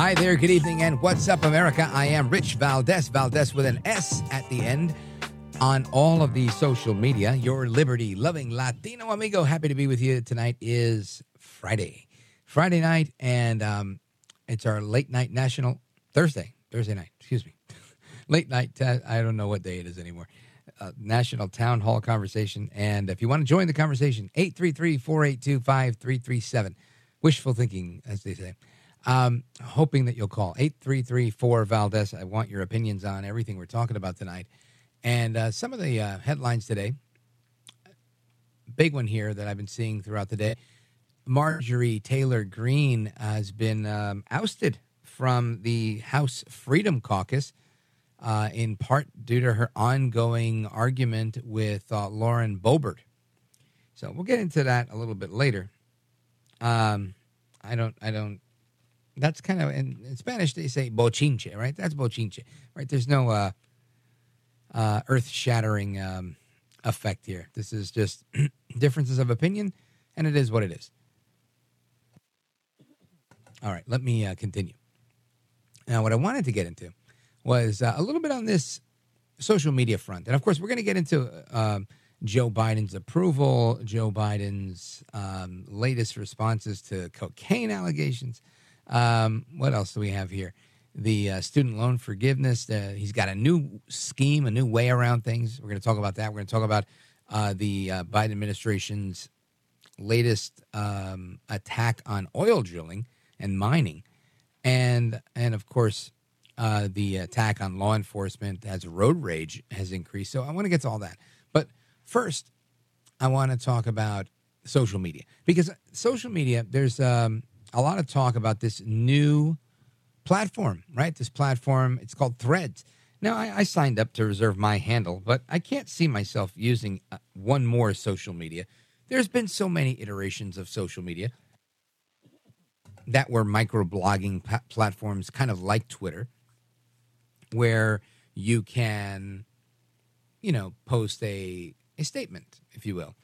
Hi there, good evening, and what's up, America? I am Rich Valdez, Valdez with an S at the end on all of the social media. Your liberty loving Latino amigo. Happy to be with you. Tonight is Friday, Friday night, and um, it's our late night national Thursday, Thursday night, excuse me, late night. Uh, I don't know what day it is anymore. Uh, national town hall conversation. And if you want to join the conversation, 833 482 5337. Wishful thinking, as they say. Um, hoping that you'll call 8334 Valdez. I want your opinions on everything we're talking about tonight. And uh, some of the uh, headlines today, big one here that I've been seeing throughout the day Marjorie Taylor Greene has been um, ousted from the House Freedom Caucus. Uh, in part due to her ongoing argument with uh, Lauren Boebert. So we'll get into that a little bit later. Um, I don't, I don't that's kind of in, in, Spanish they say bochinche, right? That's bochinche, right? There's no uh, uh, earth-shattering um, effect here. This is just differences of opinion, and it is what it is. All right, let me uh, continue. Now, what I wanted to get into was uh, a little bit on this social media front, and of course, we're going to get into um, Joe Biden's approval, Joe Biden's um, latest responses to cocaine allegations. Um, what else do we have here? The uh, student loan forgiveness. Uh, he's got a new scheme, a new way around things. We're going to talk about that. We're going to talk about uh, the uh, Biden administration's latest um, attack on oil drilling and mining, and and of course uh, the attack on law enforcement as road rage has increased. So I want to get to all that. But first, I want to talk about social media because social media there's um, a lot of talk about this new platform, right? This platform, it's called Threads. Now, I, I signed up to reserve my handle, but I can't see myself using uh, one more social media. There's been so many iterations of social media that were microblogging pa- platforms, kind of like Twitter, where you can, you know, post a, a statement, if you will.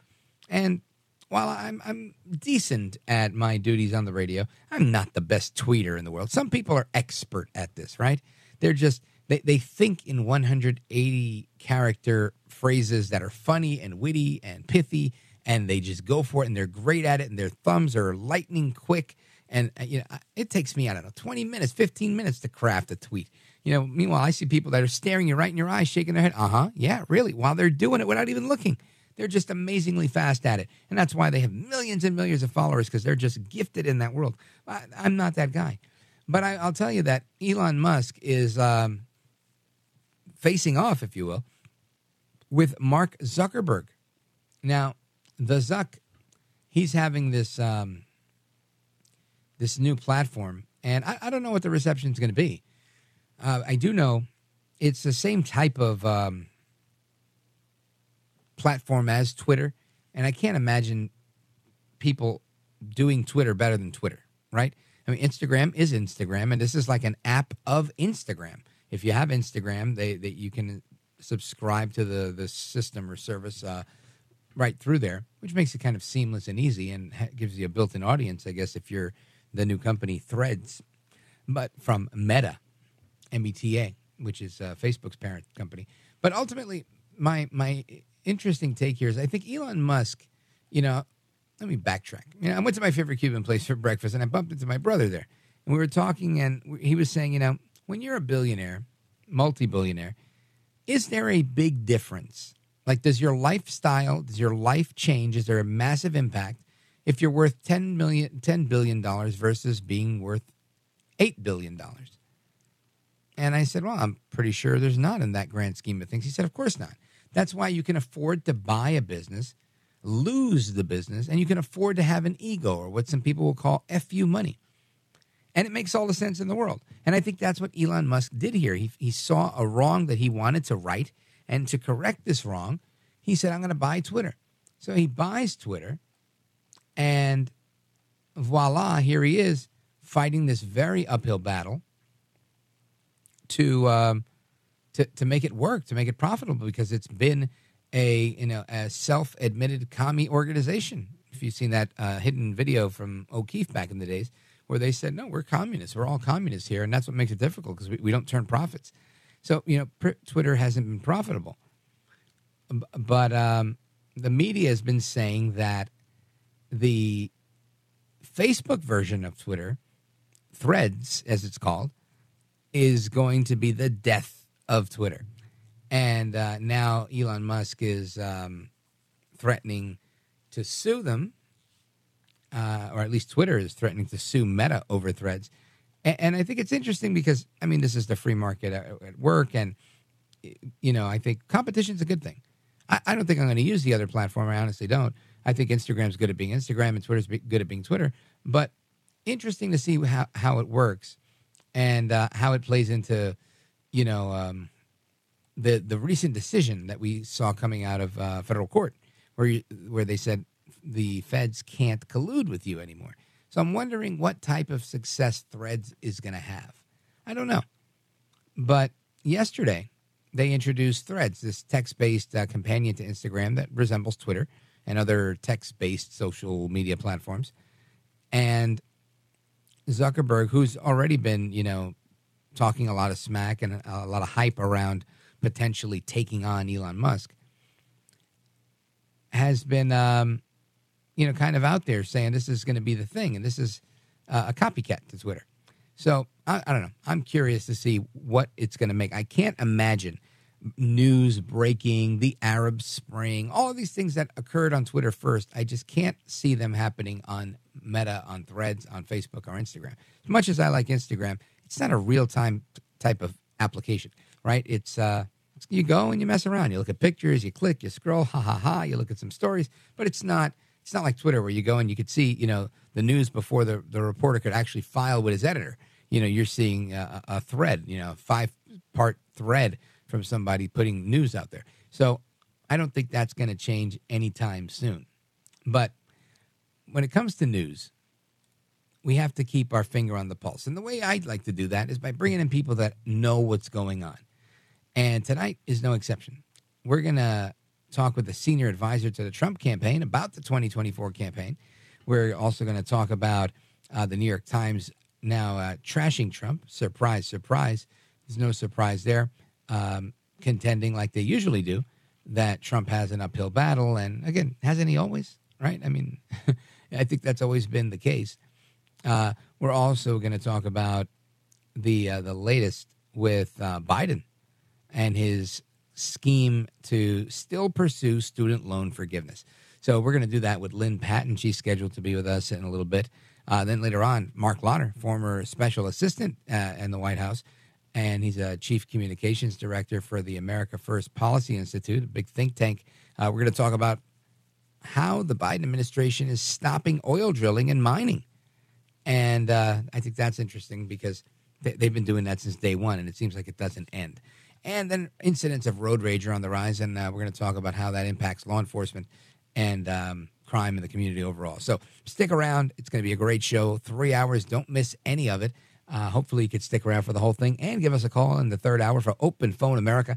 And while I'm I'm decent at my duties on the radio, I'm not the best tweeter in the world. Some people are expert at this, right? They're just they, they think in 180 character phrases that are funny and witty and pithy and they just go for it and they're great at it and their thumbs are lightning quick and uh, you know it takes me I don't know 20 minutes, 15 minutes to craft a tweet. You know, meanwhile I see people that are staring you right in your eyes, shaking their head. Uh-huh. Yeah, really, while they're doing it without even looking. They're just amazingly fast at it. And that's why they have millions and millions of followers because they're just gifted in that world. I, am not that guy. But I, will tell you that Elon Musk is um, facing off, if you will, with Mark Zuckerberg. Now, the Zuck, he's having this um, this new platform, and I, I, don't know what the reception is going to be. Uh, I do know it's the same type of um, platform as Twitter, and I can't imagine people doing Twitter better than Twitter, right? I mean, Instagram is Instagram, and this is like an app of Instagram. If you have Instagram, they that you can subscribe to the the system or service uh, right through there, which makes it kind of seamless and easy, and ha- gives you a built-in audience, I guess, if you're the new company Threads, but from Meta, M-E-T-A, which is uh, Facebook's parent company. But ultimately, my my interesting take here is I think Elon Musk, you know, let me backtrack. You know, I went to my favorite Cuban place for breakfast and I bumped into my brother there. And we were talking and he was saying, you know, when you're a billionaire, multi billionaire, is there a big difference? Like, does your lifestyle, does your life change? Is there a massive impact if you're worth 10 million, $10 billion versus being worth $8 billion? And I said, well, I'm pretty sure there's not in that grand scheme of things. He said, of course not. That's why you can afford to buy a business, lose the business, and you can afford to have an ego or what some people will call FU money. And it makes all the sense in the world. And I think that's what Elon Musk did here. He, he saw a wrong that he wanted to right. And to correct this wrong, he said, I'm going to buy Twitter. So he buys Twitter. And voila, here he is fighting this very uphill battle to, um, to, to make it work, to make it profitable, because it's been a, you know, a self admitted commie organization. If you've seen that uh, hidden video from O'Keefe back in the days, where they said, no, we're communists. We're all communists here. And that's what makes it difficult because we, we don't turn profits. So, you know, pr- Twitter hasn't been profitable. But um, the media has been saying that the Facebook version of Twitter, Threads, as it's called, is going to be the death of Twitter. And uh, now Elon Musk is um, threatening to sue them uh, or at least Twitter is threatening to sue Meta over threads. And, and, I think it's interesting because, I mean, this is the free market at, at work. And, you know, I think competition is a good thing. I, I don't think I'm going to use the other platform. I honestly don't. I think Instagram's good at being Instagram and Twitter's good at being Twitter. But interesting to see how, how it works and uh, how it plays into, you know, um, the the recent decision that we saw coming out of uh, federal court, where you, where they said the feds can't collude with you anymore. So I'm wondering what type of success Threads is going to have. I don't know. But yesterday, they introduced Threads, this text based uh, companion to Instagram that resembles Twitter and other text based social media platforms. And Zuckerberg, who's already been, you know, talking a lot of smack and a lot of hype around potentially taking on Elon Musk, has been um, you know, kind of out there saying this is going to be the thing, and this is uh, a copycat to Twitter. So I, I, don't know. I'm curious to see what it's going to make. I can't imagine news breaking, the Arab Spring, all of these things that occurred on Twitter first. I just can't see them happening on Meta, on Threads, on Facebook, or Instagram. As much as I like Instagram, it's not a real time type of application, right? It's uh, you go and you mess around. You look at pictures, you click, you scroll, ha ha ha. You look at some stories, but it's not it's not like Twitter where you go and you could see, you know, the news before the, the reporter could actually file with his editor. You know, you're seeing a, a thread, you know, five part thread from somebody putting news out there. So I don't think that's going to change anytime soon. But when it comes to news, we have to keep our finger on the pulse. And the way I'd like to do that is by bringing in people that know what's going on. And tonight is no exception. We're going to talk with the senior advisor to the Trump campaign about the 2024 campaign. We're also going to talk about uh, the New York Times now uh, trashing Trump. Surprise, surprise. There's no surprise there. Um, contending like they usually do that Trump has an uphill battle. And again, hasn't he always? Right? I mean, I think that's always been the case. Uh, we're also going to talk about the uh, the latest with uh, Biden and his scheme to still pursue student loan forgiveness. So we're going to do that with Lynne Patton. She's scheduled to be with us in a little bit. Uh, then later on, Marc Lotter, former special assistant uh, in the White House, and he's a chief communications director for the America First Policy Institute, a big think tank. Uh, we're going to talk about how the Biden administration is stopping oil drilling and mining. And uh, I think that's interesting because they, have been doing that since day one, and it seems like it doesn't end. And then incidents of road rage are on the rise, and uh, we're going to talk about how that impacts law enforcement and um, crime in the community overall. So stick around. It's going to be a great show. Three hours. Don't miss any of it. Uh, hopefully, you could stick around for the whole thing and give us a call in the third hour for Open Phone America.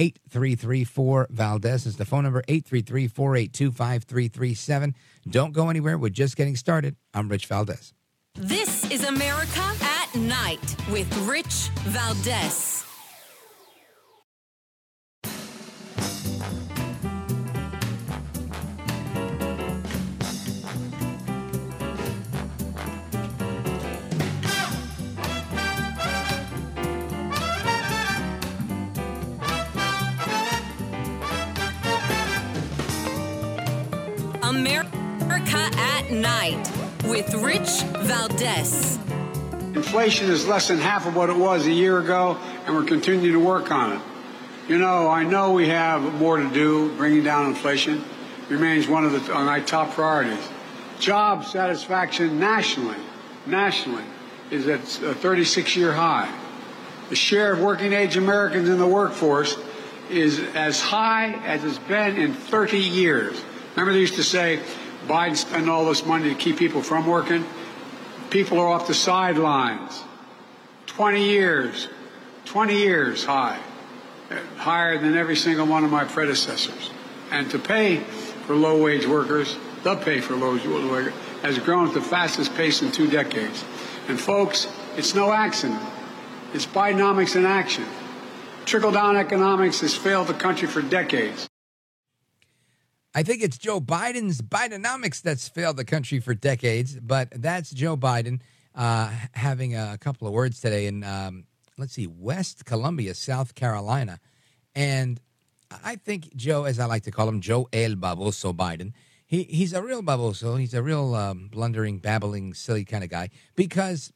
8334 Valdez is the phone number 833 482 5337. Don't go anywhere. We're just getting started. I'm Rich Valdez. This is America at Night with Rich Valdez. America at Night with Rich Valdez. Inflation is less than half of what it was a year ago, and we're continuing to work on it. You know, I know we have more to do. Bringing down inflation remains one of the, my top priorities. Job satisfaction nationally, nationally, is at a 36 year high. The share of working age Americans in the workforce is as high as it's been in 30 years. Remember, they used to say Biden spent all this money to keep people from working? People are off the sidelines. 20 years, 20 years high, higher than every single one of my predecessors. And to pay for low wage workers, the pay for low wage workers, has grown at the fastest pace in two decades. And folks, it's no accident. It's Bidenomics in action. Trickle down economics has failed the country for decades. I think it's Joe Biden's Bidenomics that's failed the country for decades, but that's Joe Biden uh, having a couple of words today in, um, let's see, West Columbia, South Carolina. And I think Joe, as I like to call him, Joe El Baboso Biden, he, he's a real baboso. He's a real um, blundering, babbling, silly kind of guy because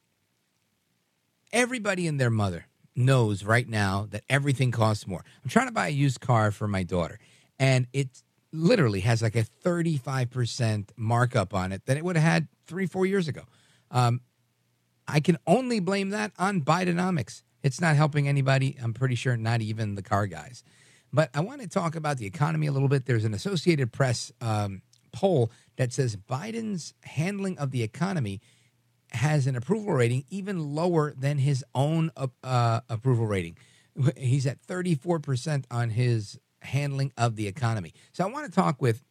everybody and their mother knows right now that everything costs more. I'm trying to buy a used car for my daughter, and it's literally has like a 35% markup on it than it would have had three, four years ago. Um, I can only blame that on Bidenomics. It's not helping anybody. I'm pretty sure not even the car guys. But I want to talk about the economy a little bit. There's an Associated Press um, poll that says Biden's handling of the economy has an approval rating even lower than his own uh, approval rating. He's at 34% on his handling of the economy. So I want to talk with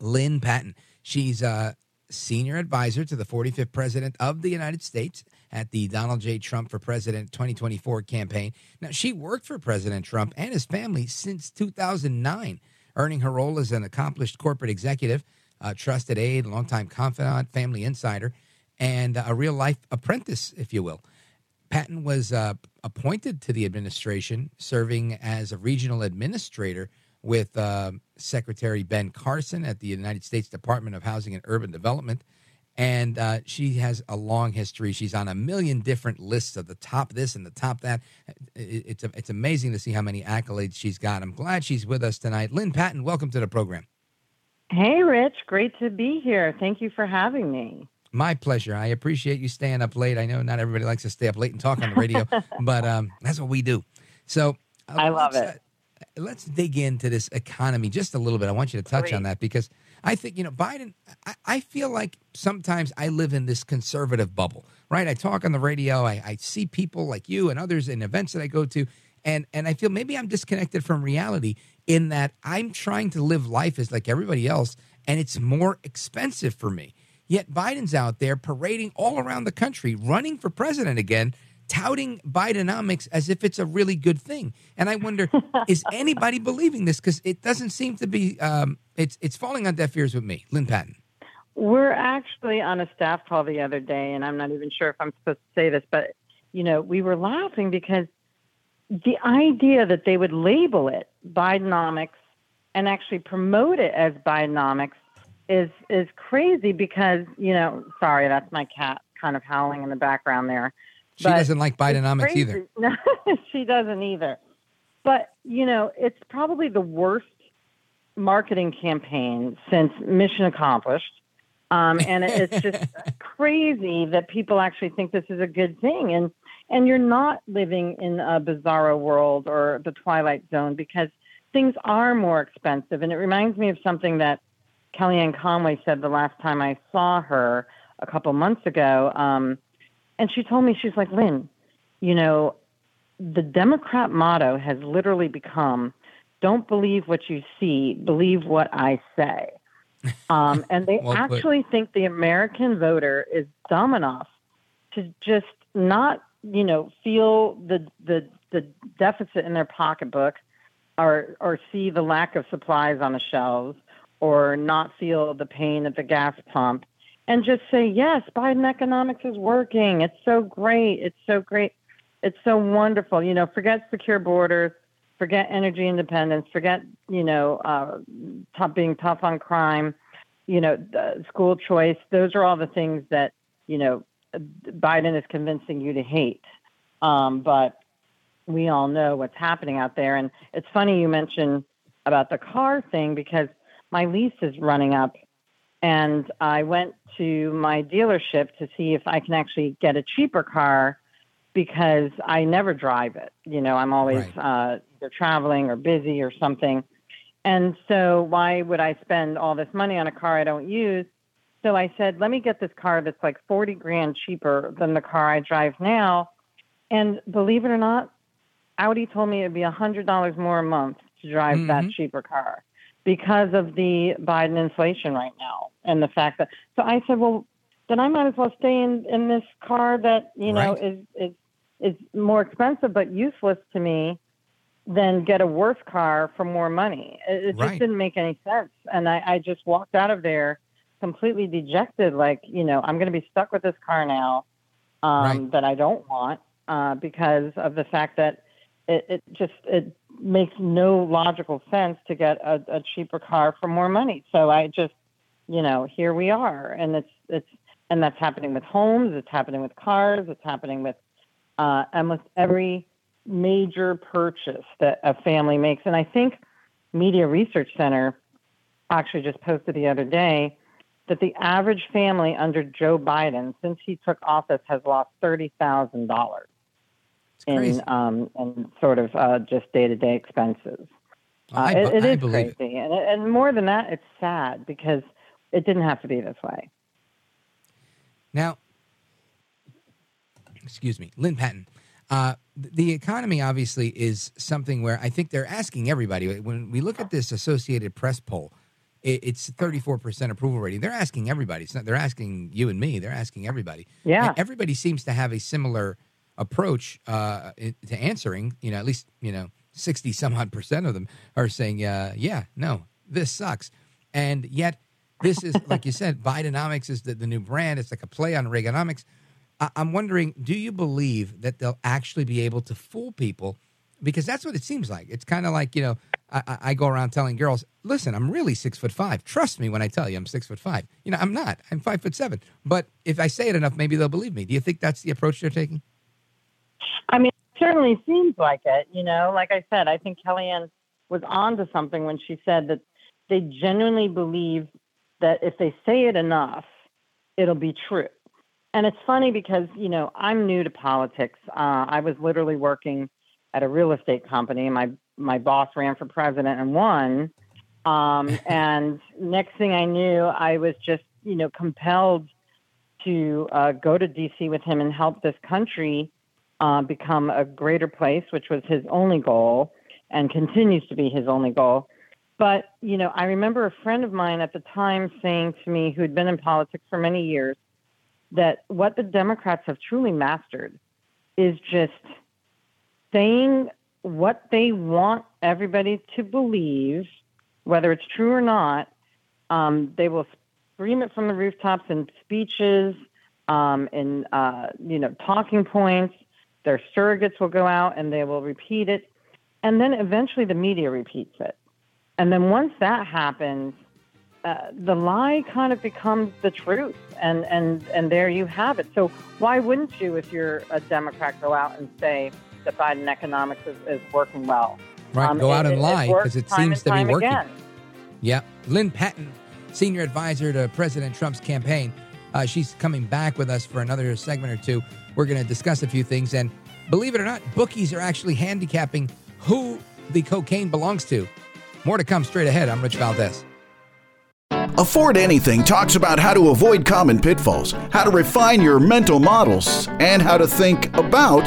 Lynne Patton. She's a senior advisor to the 45th president of the United States at the Donald J. Trump for President 2024 campaign. Now, she worked for President Trump and his family since 2009, earning her role as an accomplished corporate executive, a trusted aide, longtime confidant, family insider, and a real life apprentice, if you will. Patton was uh, appointed to the administration, serving as a regional administrator with uh, Secretary Ben Carson at the United States Department of Housing and Urban Development. And uh, she has a long history. She's on a million different lists of the top this and the top that. It's, it's amazing to see how many accolades she's got. I'm glad she's with us tonight. Lynne Patton, welcome to the program. Hey, Rich. Great to be here. Thank you for having me. My pleasure. I appreciate you staying up late. I know not everybody likes to stay up late and talk on the radio, but um, that's what we do. So uh, I love it. Uh, let's dig into this economy just a little bit. I want you to touch Great. on that because I think, you know, Biden, I, I, feel like sometimes I live in this conservative bubble, right? I talk on the radio, I, I see people like you and others in events that I go to, and, and I feel maybe I'm disconnected from reality in that I'm trying to live life as like everybody else, and it's more expensive for me. Yet Biden's out there parading all around the country, running for president again, touting Bidenomics as if it's a really good thing. And I wonder, is anybody believing this? Because it doesn't seem to be. Um, it's it's falling on deaf ears with me, Lynne Patton. We're actually on a staff call the other day, and I'm not even sure if I'm supposed to say this, but you know, we were laughing because the idea that they would label it Bidenomics and actually promote it as Bidenomics is is crazy because you know, sorry, that's my cat kind of howling in the background there. She but doesn't like Bidenomics either. No, she doesn't either. But you know, it's probably the worst marketing campaign since Mission Accomplished. Um, and it's just crazy that people actually think this is a good thing. And and you're not living in a bizarro world or the twilight zone because things are more expensive. And it reminds me of something that Kellyanne Conway said the last time I saw her a couple months ago. Um, and she told me, she's like, Lynne, you know, the Democrat motto has literally become don't believe what you see, believe what I say. Um, and they well actually think the American voter is dumb enough to just not, you know, feel the, the, the deficit in their pocketbook or, or see the lack of supplies on the shelves or not feel the pain at the gas pump and just say, yes, Biden economics is working. It's so great. It's so great. It's so wonderful. You know, forget secure borders, forget energy independence, forget, you know, uh, being tough on crime, you know, school choice. Those are all the things that, you know, Biden is convincing you to hate. Um, but we all know what's happening out there. And it's funny you mentioned about the car thing because my lease is running up and I went to my dealership to see if I can actually get a cheaper car because I never drive it. You know, I'm always Right. uh, either traveling or busy or something. And so, why would I spend all this money on a car I don't use? So I said, let me get this car that's like 40 grand cheaper than the car I drive now. And believe it or not, Audi told me it'd be $100 more a month to drive that Mhm. cheaper car because of the Biden inflation right now and the fact that. So I said, well, then I might as well stay in, in this car that, you know, Right. is, is, is more expensive but useless to me than get a worse car for more money. It, it just didn't make any sense. And I, I just walked out of there completely dejected, like, you know, I'm going to be stuck with this car now um, Right. that I don't want uh, because of the fact that it, it just it makes no logical sense to get a, a cheaper car for more money. So I just, you know, here we are, and it's it's and that's happening with homes, it's happening with cars, it's happening with uh, almost every major purchase that a family makes. And I think Media Research Center actually just posted the other day that the average family under Joe Biden, since he took office, has lost thirty thousand dollars. In um, in sort of uh, just day to day expenses. I, Uh, bu- it, it I is believe crazy, it. and and more than that, it's sad because it didn't have to be this way. Now, excuse me, Lynne Patton. Uh, the economy obviously is something where I think they're asking everybody. When we look at this Associated Press poll, it, it's 34% approval rating. They're asking everybody. It's not, they're asking you and me. They're asking everybody. Yeah. And everybody seems to have a similar approach uh, to answering. You know, at least you know 60 some odd percent of them are saying, uh, "Yeah, no, this sucks," and yet this is like you said, Bidenomics is the, the new brand. It's like a play on Reaganomics. I, I'm wondering, do you believe that they'll actually be able to fool people? Because that's what it seems like. It's kind of like you know, I, I- go around telling girls, "Listen, I'm really six foot five. Trust me when I tell you I'm six foot five. You know, I'm not. I'm five foot seven. But if I say it enough, maybe they'll believe me. Do you think that's the approach they're taking? I mean, it certainly seems like it. You know, like I said, I think Kellyanne was on to something when she said that they genuinely believe that if they say it enough, it'll be true. And it's funny because, you know, I'm new to politics. Uh, I was literally working at a real estate company. My my boss ran for president and won. Um, and next thing I knew, I was just, you know, compelled to uh, go to DC with him and help this country uh, become a greater place, which was his only goal and continues to be his only goal. But, you know, I remember a friend of mine at the time saying to me, who had been in politics for many years, that what the Democrats have truly mastered is just saying what they want everybody to believe, whether it's true or not. Um, they will scream it from the rooftops in speeches, um, in uh, you know talking points. Their surrogates will go out and they will repeat it, and then eventually the media repeats it. And then once that happens, uh, the lie kind of becomes the truth, and and and there you have it. So why wouldn't you, if you're a Democrat, go out and say that Biden economics is, is working well? Right, Um, go out it- and lie because it time seems to be working. Again. Yeah. Lynne Patton, senior advisor to President Trump's campaign. Uh, she's coming back with us for another segment or two. We're going to discuss a few things. And believe it or not, bookies are actually handicapping who the cocaine belongs to. More to come straight ahead. I'm Rich Valdez. Afford Anything talks about how to avoid common pitfalls, how to refine your mental models, and how to think about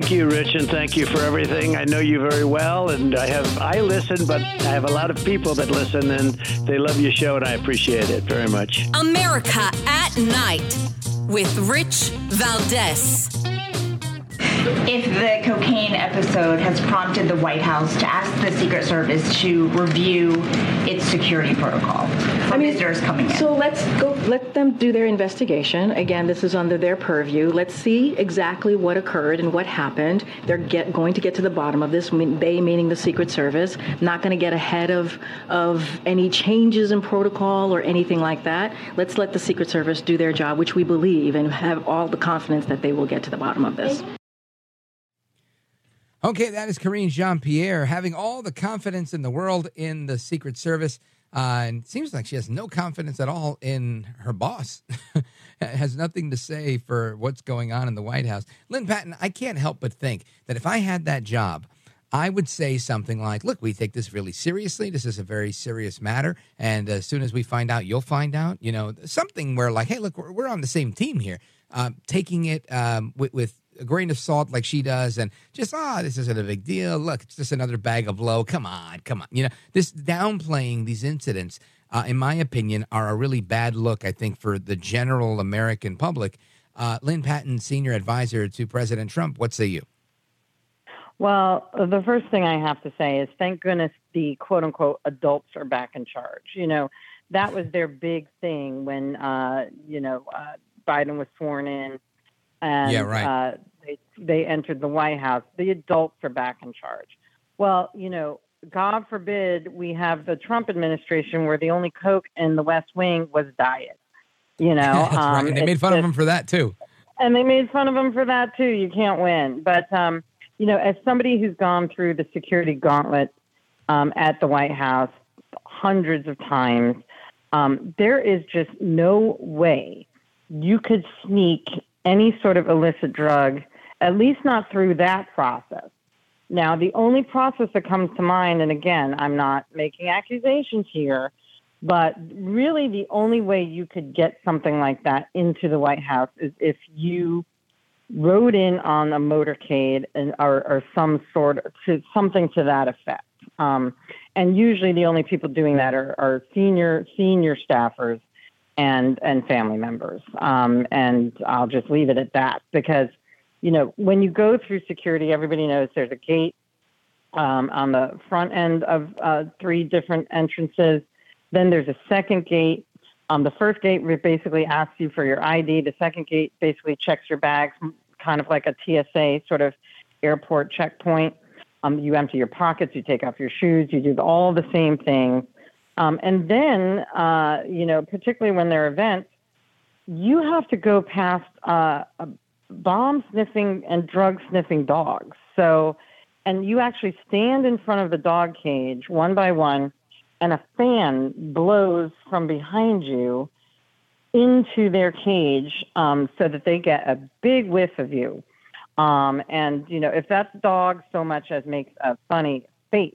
Thank you, Rich, and thank you for everything. I know you very well, and I have I listen, but I have a lot of people that listen, and they love your show, and I appreciate it very much. America at Night with Rich Valdez. If the cocaine episode has prompted the White House to ask the Secret Service to review its security protocol for I mean, visitors coming in. So let's go. Let them do their investigation. Again, this is under their purview. Let's see exactly what occurred and what happened. They're get, going to get to the bottom of this. They meaning the Secret Service, not going to get ahead of of any changes in protocol or anything like that. Let's let the Secret Service do their job, which we believe and have all the confidence that they will get to the bottom of this. Okay, that is Karine Jean Pierre having all the confidence in the world in the Secret Service. Uh, and seems like she has no confidence at all in her boss. has nothing to say for what's going on in the White House. Lynne Patton, I can't help but think that if I had that job, I would say something like, Look, we take this really seriously. This is a very serious matter. And as soon as we find out, you'll find out. You know, something where, like, hey, look, we're, we're on the same team here. Uh, taking it um, with, with a grain of salt like she does and just ah oh, this isn't a big deal. Look it's just another bag of blow come on come on. You know this downplaying these incidents uh, in my opinion are a really bad look i think for the general american public. Uh, lynne patton senior advisor to president trump what say you? Well, the first thing I have to say is thank goodness the quote unquote adults are back in charge. You know, that was their big thing when, uh, you know, uh, Biden was sworn in and yeah, right. uh, they, they entered the White House. The adults are back in charge. Well, you know, God forbid we have the Trump administration where the only Coke in the West Wing was diet. You know, um, right. And they made fun just, of him for that too. And they made fun of him for that too. You can't win. But um, you know, as somebody who's gone through the security gauntlet um, at the White House hundreds of times, um, there is just no way you could sneak any sort of illicit drug, at least not through that process. Now, the only process that comes to mind, and again, I'm not making accusations here, but really the only way you could get something like that into the White House is if you rode in on a motorcade and or, or some sort of to something to that effect. Um, and usually the only people doing that are, are senior senior staffers and and family members. Um, and I'll just leave it at that because you know when you go through security, everybody knows there's a gate um, on the front end of uh, three different entrances. Then there's a second gate um, the first gate basically asks you for your ID. The second gate basically checks your bags, kind of like a TSA sort of airport checkpoint. Um, you empty your pockets, you take off your shoes, you do all the same things. Um, and then, uh, you know, particularly when there are events, you have to go past uh, bomb sniffing and drug sniffing dogs. So, and you actually stand in front of the dog cage one by one and a fan blows from behind you into their cage um, so that they get a big whiff of you. Um, and, you know, if that dog so much as makes a funny face,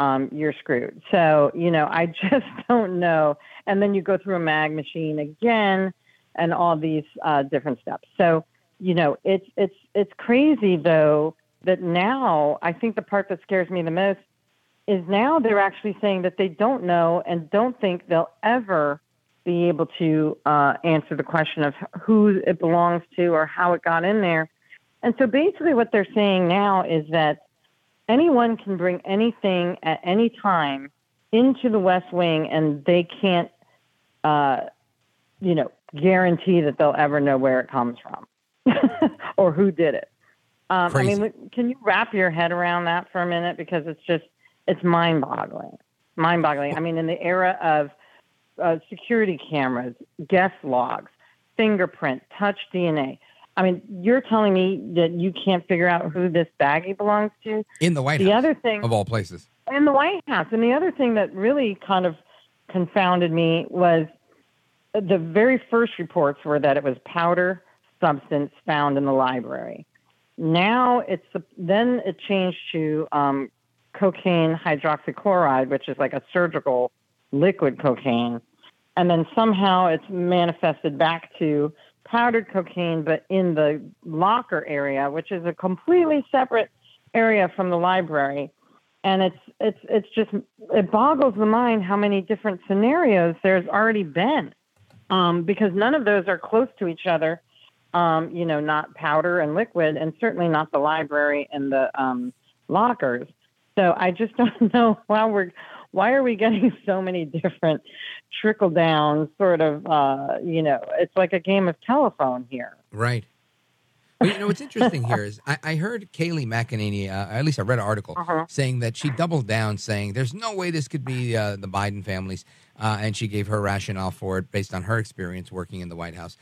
um, you're screwed. So, you know, I just don't know. And then you go through a mag machine again and all these uh, different steps. So, you know, it's, it's, it's crazy though that now I think the part that scares me the most is now they're actually saying that they don't know and don't think they'll ever be able to uh, answer the question of who it belongs to or how it got in there. And so basically, what they're saying now is that anyone can bring anything at any time into the West Wing, and they can't, uh, you know, guarantee that they'll ever know where it comes from or who did it. Um, I mean, can you wrap your head around that for a minute? Because it's just it's mind boggling. Mind boggling. I mean, in the era of uh, security cameras, guest logs, fingerprint, touch DNA. I mean, you're telling me that you can't figure out who this baggie belongs to? In the White the House. other thing, of all places. In the White House. And the other thing that really kind of confounded me was the very first reports were that it was powder substance found in the library. Now it's then it changed to um, cocaine hydroxychloride, which is like a surgical liquid cocaine. And then somehow it's manifested back to powdered cocaine, but in the locker area, which is a completely separate area from the library. And it's it's it's just it boggles the mind how many different scenarios there's already been, um, because none of those are close to each other, um, you know, not powder and liquid, and certainly not the library and the um, lockers. So I just don't know why we're why are we getting so many different trickle down sort of uh, you know it's like a game of telephone here. Right. Well, you know what's interesting here is I, I heard Kayleigh McEnany, uh, at least I read an article Uh-huh. saying that she doubled down, saying there's no way this could be uh, the Biden families, uh, and she gave her rationale for it based on her experience working in the White House,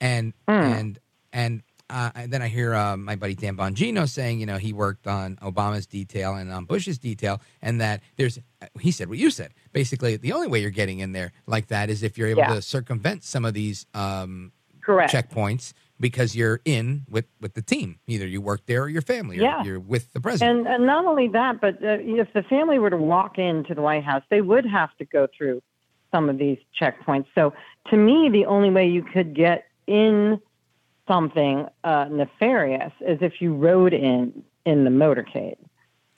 and Hmm. and and. Uh, and then I hear uh, my buddy Dan Bongino saying, you know, he worked on Obama's detail and on Bush's detail, and that there's, he said what you said. Basically, the only way you're getting in there like that is if you're able Yeah. to circumvent some of these um, Correct. checkpoints because you're in with with the team. Either you work there or your family, or Yeah. you're with the president. And and not only that, but uh, if the family were to walk into the White House, they would have to go through some of these checkpoints. So to me, the only way you could get in something uh, nefarious is if you rode in in the motorcade,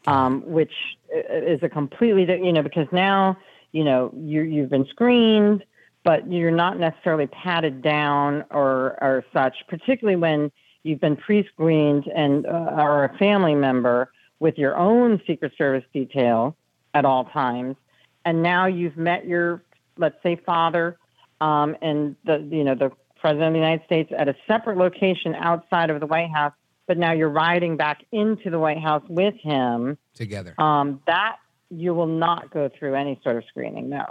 um, which is a completely you know because now you know you you've been screened, but you're not necessarily patted down or or such. Particularly when you've been pre-screened and uh, are a family member with your own Secret Service detail at all times, and now you've met your let's say father um, and the you know the president of the United States at a separate location outside of the White House, but now you're riding back into the White House with him. together. Um, that you will not go through any sort of screening. No.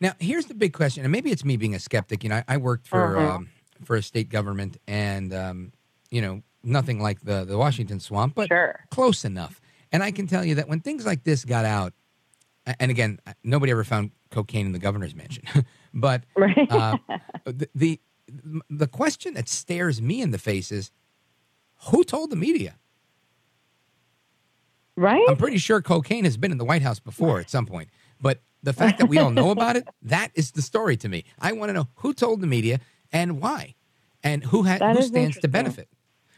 Now, here's the big question, and maybe it's me being a skeptic. You know, I, I worked for Mhm. um, for a state government, and um, you know, nothing like the the Washington swamp, but Sure. close enough. And I can tell you that when things like this got out, and again, nobody ever found cocaine in the governor's mansion, but Right. uh, the, the the question that stares me in the face is, who told the media? Right? I'm pretty sure cocaine has been in the White House before at some point. But the fact that we all know about it, that is the story to me. I want to know who told the media and why, and who ha- who stands to benefit.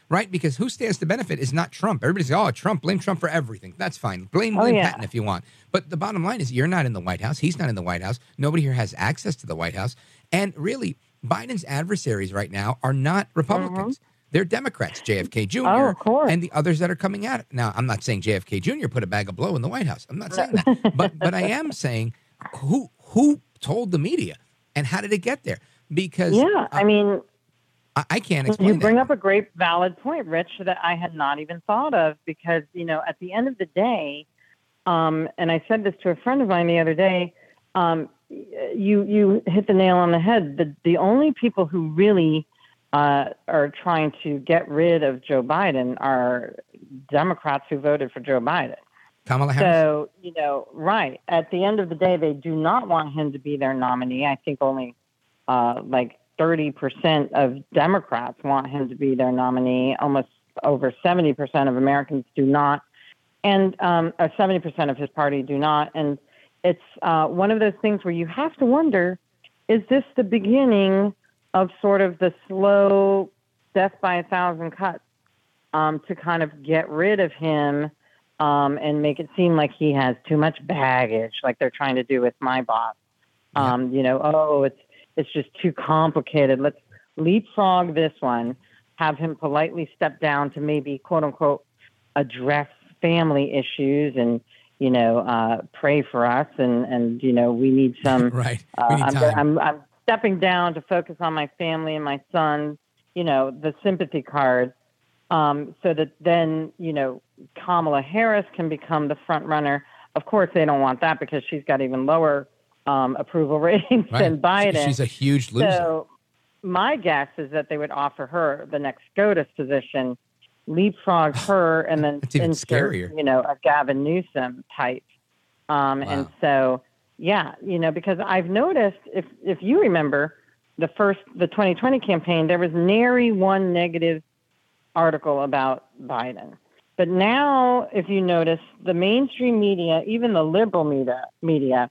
Right? Because who stands to benefit is not Trump. Everybody says, oh, Trump, blame Trump for everything. That's fine. Blame, Oh, blame yeah. Patton if you want. But the bottom line is you're not in the White House. He's not in the White House. Nobody here has access to the White House. And really, Biden's adversaries right now are not Republicans. They're Democrats, JFK Jr. Mm-hmm. Oh, of course. and the others that are coming at it. Now, I'm not saying JFK Jr. put a bag of blow in the White House. I'm not saying that. but but I am saying who who told the media and how did it get there? Because yeah. I mean, I, I can't explain you that. bring up a great valid point, Rich, that I had not even thought of because, you know, at the end of the day, um, and I said this to a friend of mine the other day, um, you you hit the nail on the head. The the only people who really uh, are trying to get rid of Joe Biden are Democrats who voted for Joe Biden. Kamala Harris. So, you know, right. At the end of the day, they do not want him to be their nominee. I think only uh, like 30% of Democrats want him to be their nominee. Almost over 70% of Americans do not. And um, or 70% of his party do not. And it's uh, one of those things where you have to wonder is this the beginning of sort of the slow death by a thousand cuts um, to kind of get rid of him um, and make it seem like he has too much baggage, like they're trying to do with my boss. Um, you know, oh, it's it's just too complicated. Let's leapfrog this one, have him politely step down to maybe quote unquote address family issues and you know uh, pray for us and and you know we need some right. uh, We need I'm. I'm, I'm stepping down to focus on my family and my son, you know, the sympathy card, um, so that then, you know, Kamala Harris can become the front runner. Of course, they don't want that because she's got even lower um, approval ratings than Right. She- Biden. She's a huge loser. So my guess is that they would offer her the next SCOTUS position, leapfrog her, and then insert, scarier. you know, a Gavin Newsom type. Um, And so, yeah, you know, because I've noticed if if you remember the first the 2020 campaign, there was nary one negative article about Biden. But now, if you notice, the mainstream media, even the liberal media, media,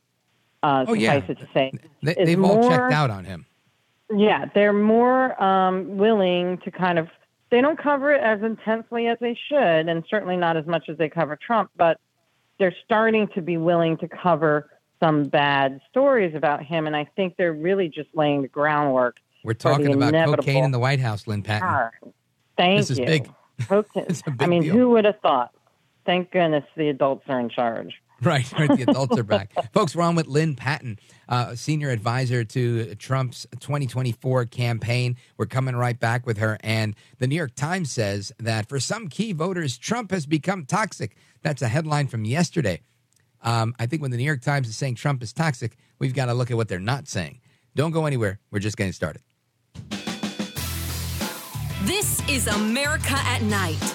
uh, Oh, yeah. it to say, They, they've all checked out on him. yeah, they're more um, willing to kind of. They don't cover it as intensely as they should, and certainly not as much as they cover Trump. But they're starting to be willing to cover some bad stories about him, and I think they're really just laying the groundwork We're talking about cocaine in the White House, Lynne Patton. Ah, thank this you. is big. Cocaine. It's a I mean, deal. who would have thought? Thank goodness the adults are in charge. Right, right. The adults are back. Folks, we're on with Lynne Patton, uh, senior advisor to Trump's 2024 campaign. We're coming right back with her. And the New York Times says that for some key voters, Trump has become toxic. That's a headline from yesterday. Um, I think when the New York Times is saying Trump is toxic, we've got to look at what they're not saying. Don't go anywhere. We're just getting started. This is America at Night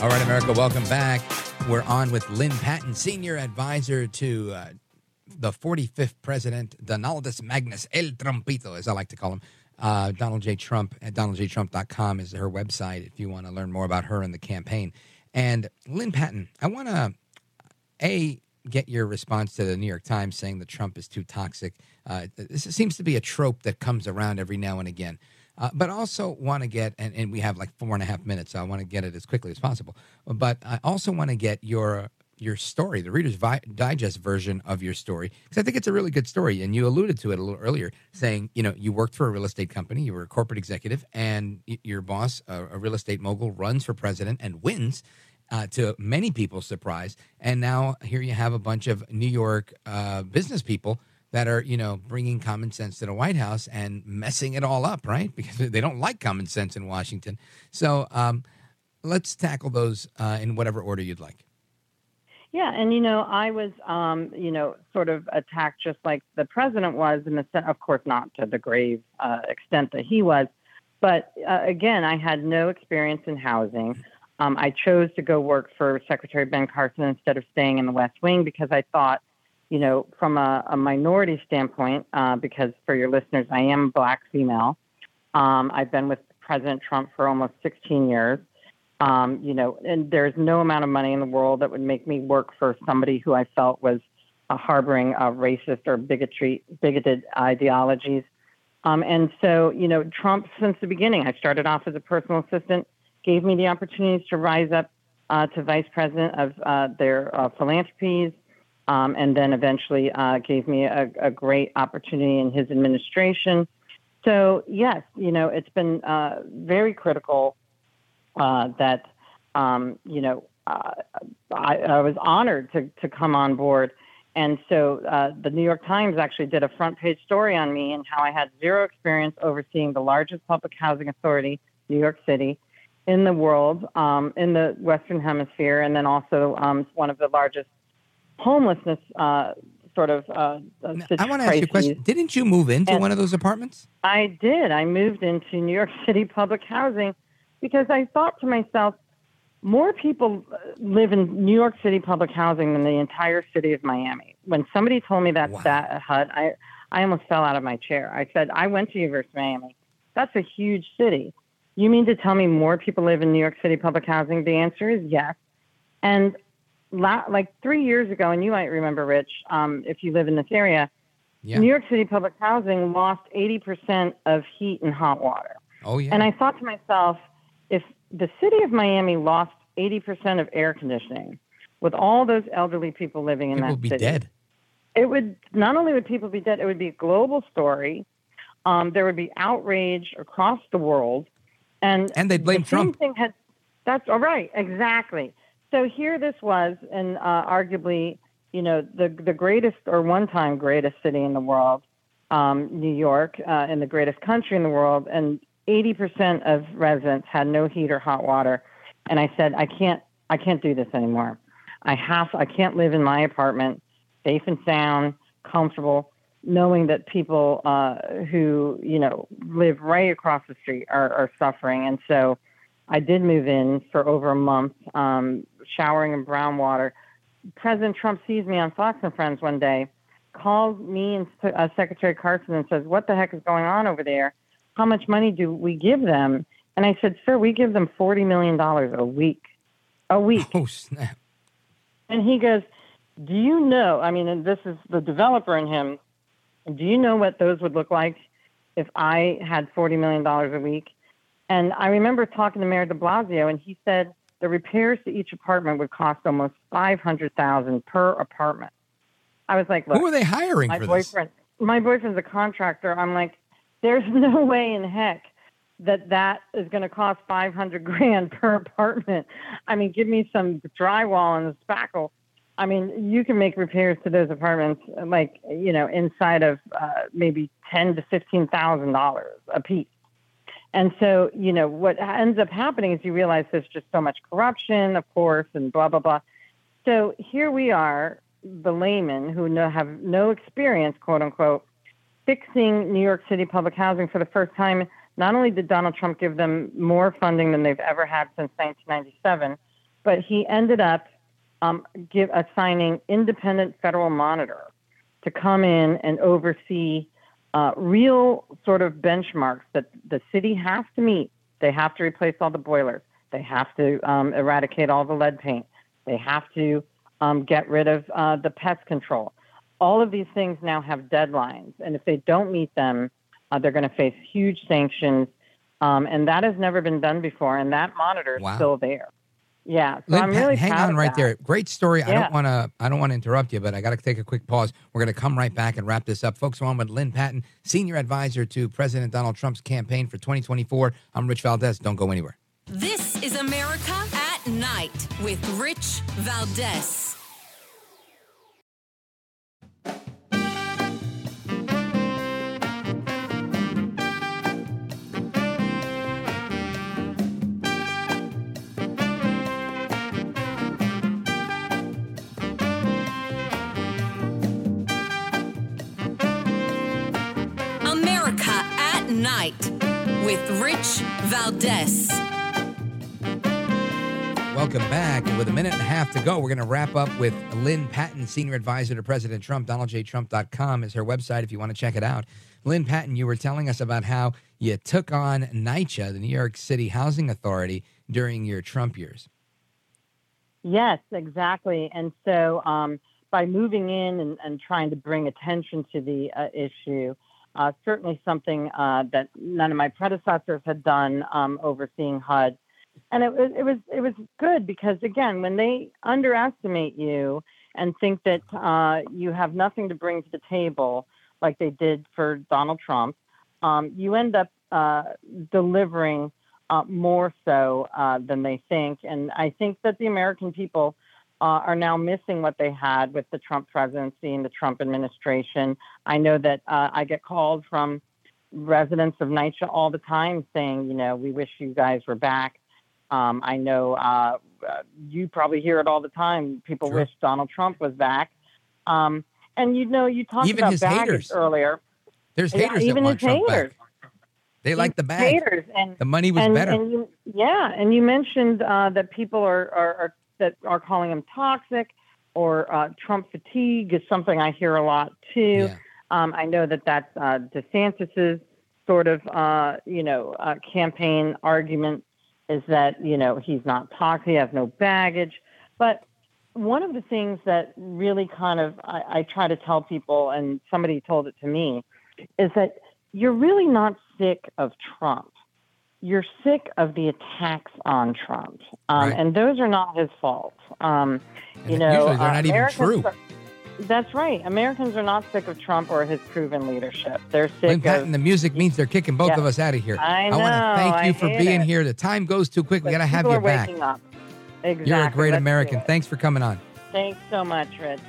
All right, America, welcome back. We're on with Lynne Patton, senior advisor to uh, the 45th president, Donaldus Magnus El Trumpito, as I like to call him. Uh, Donald J. Trump at donaldjtrump.com is her website if you want to learn more about her and the campaign. And Lynne Patton, I want to, A, get your response to the New York Times saying that Trump is too toxic. Uh, this seems to be a trope that comes around every now and again. Uh, but also want to get, and, and we have like four and a half minutes, so I want to get it as quickly as possible. But I also want to get your your story, the Reader's Vi- Digest version of your story, because I think it's a really good story. And you alluded to it a little earlier, saying you know you worked for a real estate company, you were a corporate executive, and y- your boss, a, a real estate mogul, runs for president and wins. Uh, to many people's surprise, and now here you have a bunch of New York uh, business people that are, you know, bringing common sense to the White House and messing it all up, right? Because they don't like common sense in Washington. So um, let's tackle those uh, in whatever order you'd like. Yeah, and you know, I was, um, you know, sort of attacked just like the president was, in the sense, of course, not to the grave uh, extent that he was, but uh, again, I had no experience in housing. Um, I chose to go work for Secretary Ben Carson instead of staying in the West Wing because I thought, you know, from a, a minority standpoint, uh, because for your listeners, I am a black female. Um, I've been with President Trump for almost 16 years. Um, you know, and there's no amount of money in the world that would make me work for somebody who I felt was uh, harboring uh, racist or bigotry, bigoted ideologies. Um, and so, you know, Trump, since the beginning, I started off as a personal assistant, gave me the opportunities to rise up uh, to vice president of uh, their philanthropies, um, and then eventually uh, gave me a, a great opportunity in his administration. So, yes, you know, it's been uh, very critical uh, that, um, you know, uh, I, I was honored to, to come on board. And so uh, the New York Times actually did a front page story on me and how I had zero experience overseeing the largest public housing authority, New York City, in the world, um, in the Western Hemisphere, and then also um, one of the largest homelessness uh, sort of uh, I want to ask you a question. Didn't you move into And- one of those apartments? I did. I moved into New York City public housing because I thought to myself, more people uh, live in New York City public housing than the entire city of Miami. When somebody told me that stat, HUD, I, I almost fell out of my chair. I said, I went to University of Miami. That's a huge city. You mean to tell me more people live in New York City public housing? The answer is yes. And la- like three years ago, and you might remember, Rich, um, if you live in this area, Yeah. New York City public housing lost 80% of heat and hot water. Oh yeah. And I thought to myself, if the city of Miami lost 80% of air conditioning, with all those elderly people living in People that would be city, dead. it would not only would people be dead, it would be a global story. Um, there would be outrage across the world, and And they'd blame the Trump. Had, that's all right, exactly. So here this was, and uh, arguably, you know, the the greatest or one-time greatest city in the world, um, New York, uh, in the greatest country in the world, and 80% of residents had no heat or hot water. And I said, I can't, I can't do this anymore. I have, I can't live in my apartment, safe and sound, comfortable, knowing that people uh, who, you know, live right across the street are, are suffering. And so I did move in for over a month, um, showering in brown water. President Trump sees me on Fox and Friends one day, calls me and uh, Secretary Carson and says, "What the heck is going on over there? How much money do we give them?" And I said, "Sir, we give them forty million dollars a week, a week." Oh snap! And he goes, "Do you know? I mean, and this is the developer in him. Do you know what those would look like if I had forty million dollars a week?" And I remember talking to Mayor De Blasio, and he said the repairs to each apartment would cost almost five hundred thousand per apartment. I was like, Who are they hiring my for boyfriend, my boyfriend's a contractor. I'm like, there's no way in heck that that is going to cost 500 grand per apartment. I mean, give me some drywall and a spackle. I mean, you can make repairs to those apartments like you know inside of uh, maybe ten to fifteen thousand dollars a piece. And so, you know, what ends up happening is you realize there's just so much corruption, of course, and blah blah blah. So here we are, the laymen who have no experience, quote unquote, fixing New York City public housing for the first time. Not only did Donald Trump give them more funding than they've ever had since 1997, but he ended up um, give, assigning independent federal monitor to come in and oversee uh, real sort of benchmarks that the city has to meet. They have to replace all the boilers. They have to um, eradicate all the lead paint. They have to um, get rid of uh, the pest control. All of these things now have deadlines, and if they don't meet them, uh, they're going to face huge sanctions. Um, and that has never been done before, and that monitor is Wow. still there. Yeah, so Lynne I'm Patton, really hang proud on of right that. there. Great story. I don't want to. I don't want to interrupt you, but I got to take a quick pause. We're going to come right back and wrap this up, folks. We're on with Lynne Patton, senior advisor to President Donald Trump's campaign for 2024. I'm Rich Valdez. Don't go anywhere. This is America at Night with Rich Valdez. Rich Valdez. Welcome back. And with a minute and a half to go, we're going to wrap up with Lynne Patton, senior advisor to President Trump. DonaldJTrump.com is her website if you want to check it out. Lynne Patton, you were telling us about how you took on NYCHA, the New York City Housing Authority, during your Trump years. Yes, exactly. And so um, by moving in and, and trying to bring attention to the uh, issue, uh, certainly something uh, that none of my predecessors had done um, overseeing HUD. And it was, it was it was good because again, when they underestimate you and think that uh, you have nothing to bring to the table, like they did for Donald Trump, um, you end up uh, delivering uh, more so uh, than they think. And I think that the American people uh, are now missing what they had with the Trump presidency and the Trump administration. I know that uh, I get called from residents of NYCHA all the time saying, you know, we wish you guys were back. Um, I know uh, you probably hear it all the time. People Sure. wish Donald Trump was back. Um, and you know, you talked Even about haters. earlier. There's Yeah, haters even that want his Trump haters. back. They like the bag. Haters and The money was and, better. And you, yeah, and you mentioned uh, that people are, are, are that are calling him toxic or uh, Trump fatigue is something I hear a lot too. Yeah. Um, I know that that's uh, DeSantis's sort of uh, you know uh, campaign argument is that you know he's not toxic, he has no baggage, but one of the things that really kind of I, I try to tell people, and somebody told it to me, is that you're really not sick of Trump. You're sick of the attacks on Trump, um, Right. and those are not his fault. Um, And you know, usually they're uh, not even Americans true. are- that's right. Americans are not sick of Trump or his proven leadership. They're sick of Patton, the music means they're kicking both Yeah. of us out of here. I want to thank you I for being it. here. The time goes too quick. We got to have you back. Exactly. You're a great Let's American. Thanks for coming on. Thanks so much, Rich.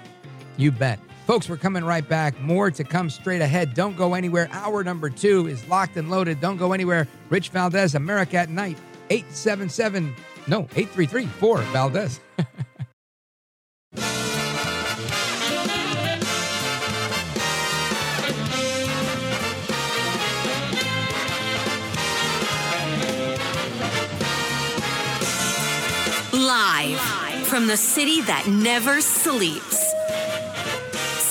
You bet. Folks, we're coming right back. More to come straight ahead. Don't go anywhere. Hour number two is locked and loaded. Don't go anywhere. Rich Valdez, America at Night, 877, no, 833 4 Valdez. Live from the city that never sleeps.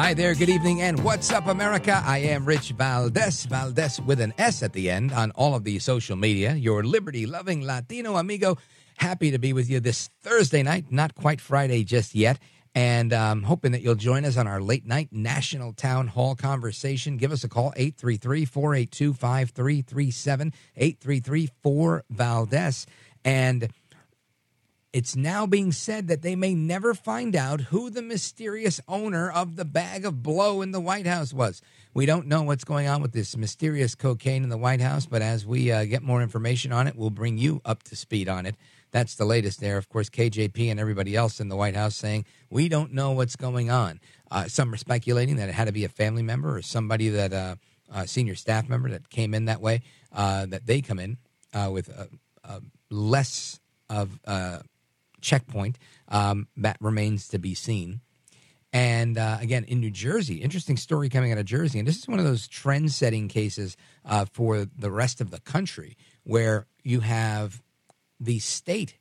Hi there, good evening, and what's up, America? I am Rich Valdez, Valdez with an S at the end on all of the social media, your liberty loving Latino amigo. Happy to be with you this Thursday night, not quite Friday just yet. And um, hoping that you'll join us on our late night national town hall conversation. Give us a call, 833 482 5337, 833 4 Valdez. And it's now being said that they may never find out who the mysterious owner of the bag of blow in the White House was. We don't know what's going on with this mysterious cocaine in the White House, but as we uh, get more information on it, we'll bring you up to speed on it. That's the latest there. Of course, KJP and everybody else in the White House saying, we don't know what's going on. Uh, some are speculating that it had to be a family member or somebody that, uh, a senior staff member that came in that way, uh, that they come in uh, with less of checkpoint. Um, that remains to be seen. And uh, again, in New Jersey, interesting story coming out of Jersey. And this is one of those trend setting cases uh, for the rest of the country where you have the state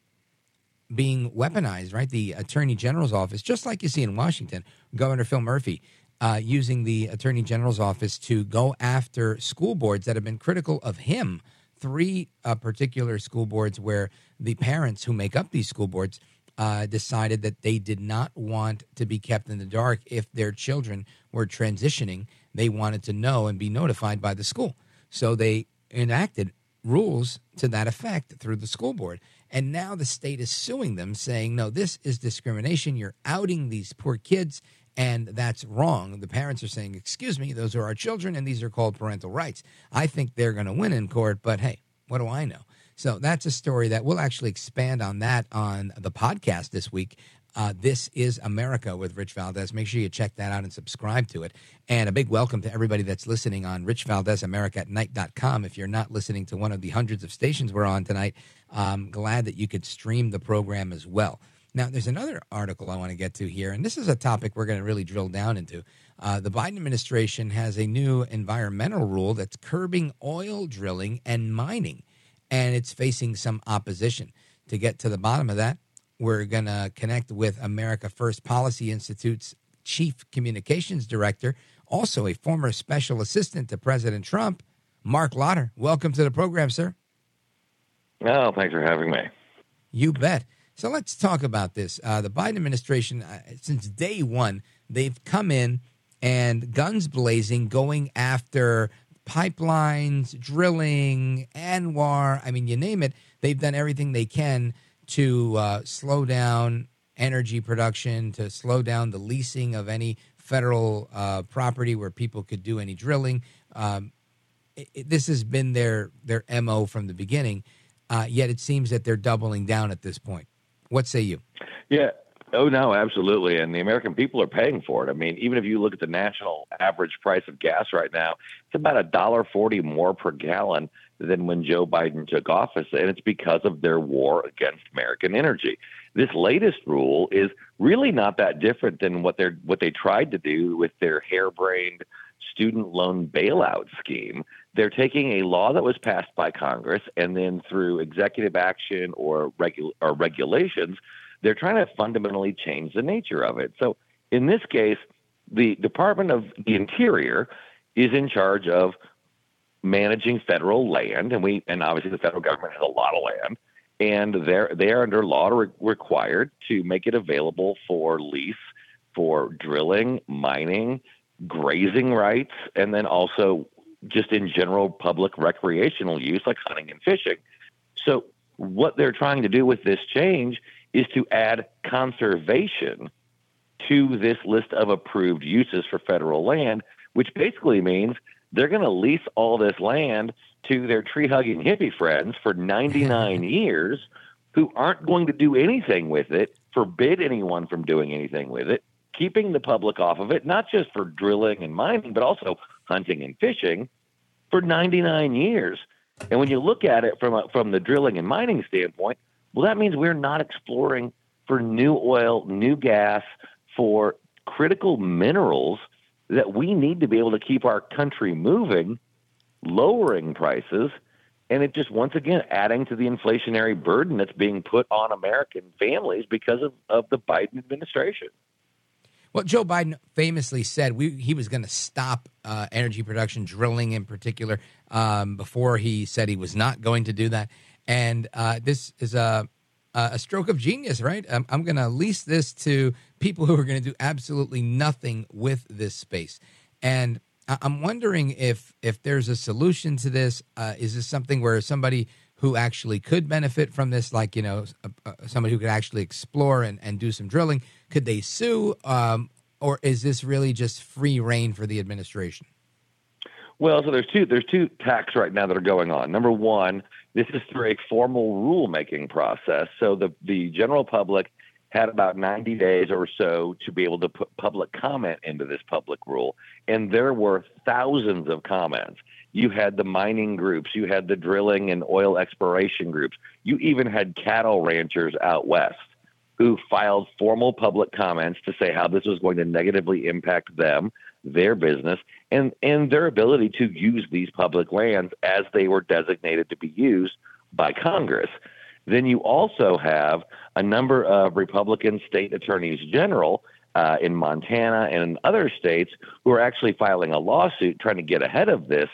being weaponized, right? The Attorney General's office, just like you see in Washington, Governor Phil Murphy. Uh, using the Attorney General's office to go after school boards that have been critical of him three uh, particular school boards where the parents who make up these school boards uh, decided that they did not want to be kept in the dark if their children were transitioning. They wanted to know and be notified by the school. So they enacted rules to that effect through the school board. And now the state is suing them, saying, no, this is discrimination. You're outing these poor kids and that's wrong. The parents are saying, "Excuse me, those are our children, and these are called parental rights." I think they're going to win in court, but hey, what do I know? So that's a story that we'll actually expand on that on the podcast this week. Uh, this is America with Rich Valdez. Make sure you check that out and subscribe to it. And a big welcome to everybody that's listening on Rich Valdez America at night.com. If you're not listening to one of the hundreds of stations we're on tonight, I'm glad that you could stream the program as well. Now, there's another article I want to get to here, and this is a topic we're going to really drill down into. Uh, the Biden administration has a new environmental rule that's curbing oil drilling and mining, and it's facing some opposition. To get to the bottom of that, we're going to connect with America First Policy Institute's Chief Communications Director, also a former special assistant to President Trump, Marc Lotter. Welcome to the program, sir. Oh, thanks for having me. You bet. So let's talk about this. Uh, the Biden administration, uh, since day one, they've come in and guns blazing, going after pipelines, drilling, ANWR. I mean, you name it. They've done everything they can to uh, slow down energy production, to slow down the leasing of any federal uh, property where people could do any drilling. Um, it, it, this has been their their mo from the beginning. Uh, yet it seems that they're doubling down at this point. What say you? Yeah. Oh no, absolutely, and the American people are paying for it. I mean, even if you look at the national average price of gas right now, it's about a dollar forty more per gallon than when Joe Biden took office, and it's because of their war against American energy. This latest rule is really not that different than what they what they tried to do with their harebrained student loan bailout scheme. They're taking a law that was passed by Congress and then through executive action or, regu- or regulations, they're trying to fundamentally change the nature of it. So in this case, the Department of the Interior is in charge of managing federal land, and we and obviously the federal government has a lot of land, and they're they are under law re- required to make it available for lease for drilling, mining, grazing rights, and then also just in general public recreational use like hunting and fishing. So, what they're trying to do with this change is to add conservation to this list of approved uses for federal land, which basically means they're going to lease all this land to their tree hugging hippie friends for 99 years who aren't going to do anything with it, forbid anyone from doing anything with it, keeping the public off of it, not just for drilling and mining, but also hunting and fishing for 99 years. And when you look at it from a, from the drilling and mining standpoint, well, that means we're not exploring for new oil, new gas, for critical minerals that we need to be able to keep our country moving, lowering prices, and it just once again adding to the inflationary burden that's being put on American families because of, of the Biden administration. Well, Joe Biden famously said we, he was going to stop uh, energy production, drilling in particular, um, before he said he was not going to do that. And uh, this is a, a stroke of genius, right? I'm, I'm going to lease this to people who are going to do absolutely nothing with this space. And I'm wondering if if there's a solution to this. Uh, is this something where somebody who actually could benefit from this, like you know, uh, somebody who could actually explore and, and do some drilling, could they sue, um, or is this really just free reign for the administration? Well, so there's two there's two tacks right now that are going on. Number one, this is through a formal rulemaking process. So the the general public had about 90 days or so to be able to put public comment into this public rule. And there were thousands of comments. You had the mining groups, you had the drilling and oil exploration groups, you even had cattle ranchers out west who filed formal public comments to say how this was going to negatively impact them, their business, and, and their ability to use these public lands as they were designated to be used by Congress. Then you also have a number of Republican state attorneys general uh, in Montana and in other states who are actually filing a lawsuit trying to get ahead of this.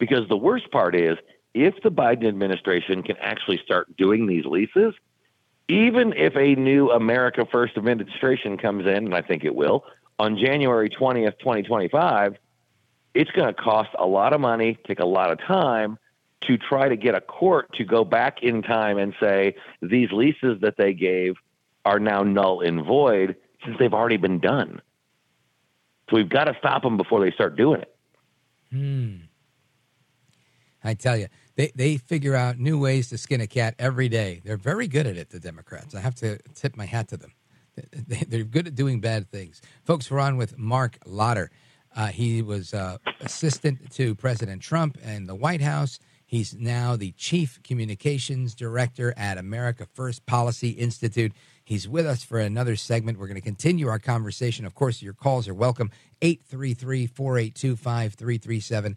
Because the worst part is, if the Biden administration can actually start doing these leases, even if a new America First administration comes in, and I think it will, on January 20th, 2025, it's going to cost a lot of money, take a lot of time to try to get a court to go back in time and say these leases that they gave are now null and void since they've already been done. So we've got to stop them before they start doing it. Hmm. I tell you, they, they figure out new ways to skin a cat every day. They're very good at it, the Democrats. I have to tip my hat to them. They're good at doing bad things. Folks, we're on with Marc Lotter. Uh, he was uh, assistant to President Trump in the White House. He's now the Chief Communications Director at America First Policy Institute. He's with us for another segment. We're going to continue our conversation. Of course, your calls are welcome. 833 482 5337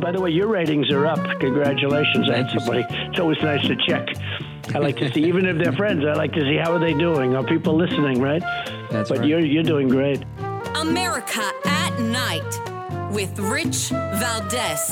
by the way, your ratings are up. Congratulations. That's somebody. It's always nice to check. I like to see, even if they're friends, I like to see how are they doing. Are people listening, right? That's but right. you're you're doing great. America at Night with Rich Valdez.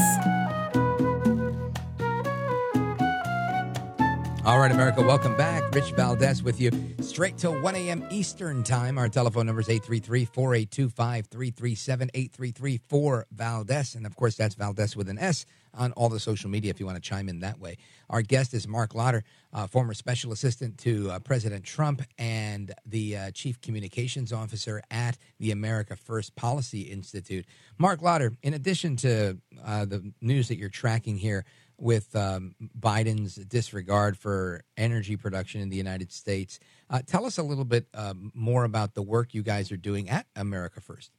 All right, America, welcome back. Rich Valdez with you straight till 1 a.m. Eastern Time. Our telephone number is 833 482 5337 833 4 Valdez. And of course, that's Valdez with an S on all the social media if you want to chime in that way. Our guest is Marc Lotter, uh, former special assistant to uh, President Trump and the uh, chief communications officer at the America First Policy Institute. Marc Lotter, in addition to uh, the news that you're tracking here, with um, Biden's disregard for energy production in the United States. Uh, tell us a little bit um, more about the work you guys are doing at America First.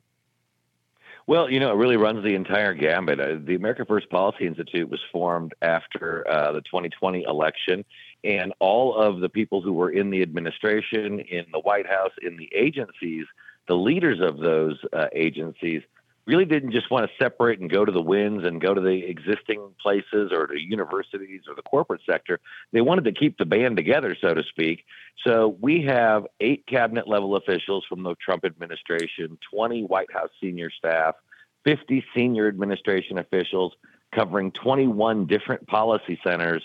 Well, you know, it really runs the entire gambit. Uh, the America First Policy Institute was formed after uh, the 2020 election, and all of the people who were in the administration, in the White House, in the agencies, the leaders of those uh, agencies really didn't just want to separate and go to the winds and go to the existing places or to universities or the corporate sector. They wanted to keep the band together, so to speak. So we have eight cabinet level officials from the Trump administration, 20 White House senior staff, 50 senior administration officials covering 21 different policy centers.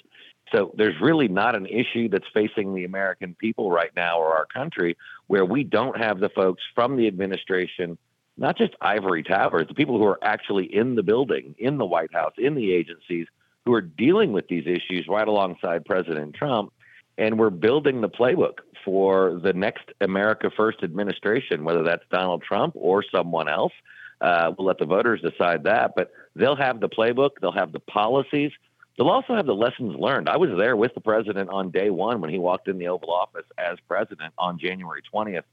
So there's really not an issue that's facing the American people right now or our country where we don't have the folks from the administration, not just ivory towers, the people who are actually in the building, in the White House, in the agencies, who are dealing with these issues right alongside President Trump. And we're building the playbook for the next America First administration, whether that's Donald Trump or someone else. Uh, we'll let the voters decide that, but they'll have the playbook, they'll have the policies, they'll also have the lessons learned. I was there with the president on day one when he walked in the Oval Office as president on January 20th,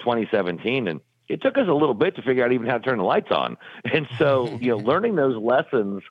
2017, and it took us a little bit to figure out even how to turn the lights on. And so, you know, learning those lessons,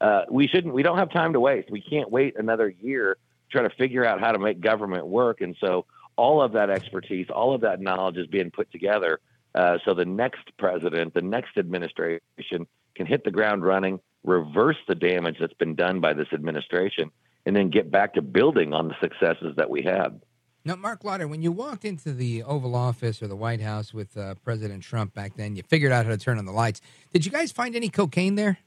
uh, we shouldn't, we don't have time to waste. We can't wait another year to try to figure out how to make government work. And so, all of that expertise, all of that knowledge is being put together uh, so the next president, the next administration can hit the ground running, reverse the damage that's been done by this administration, and then get back to building on the successes that we had. Now, Marc Lotter, when you walked into the Oval Office or the White House with uh, President Trump back then, you figured out how to turn on the lights. Did you guys find any cocaine there?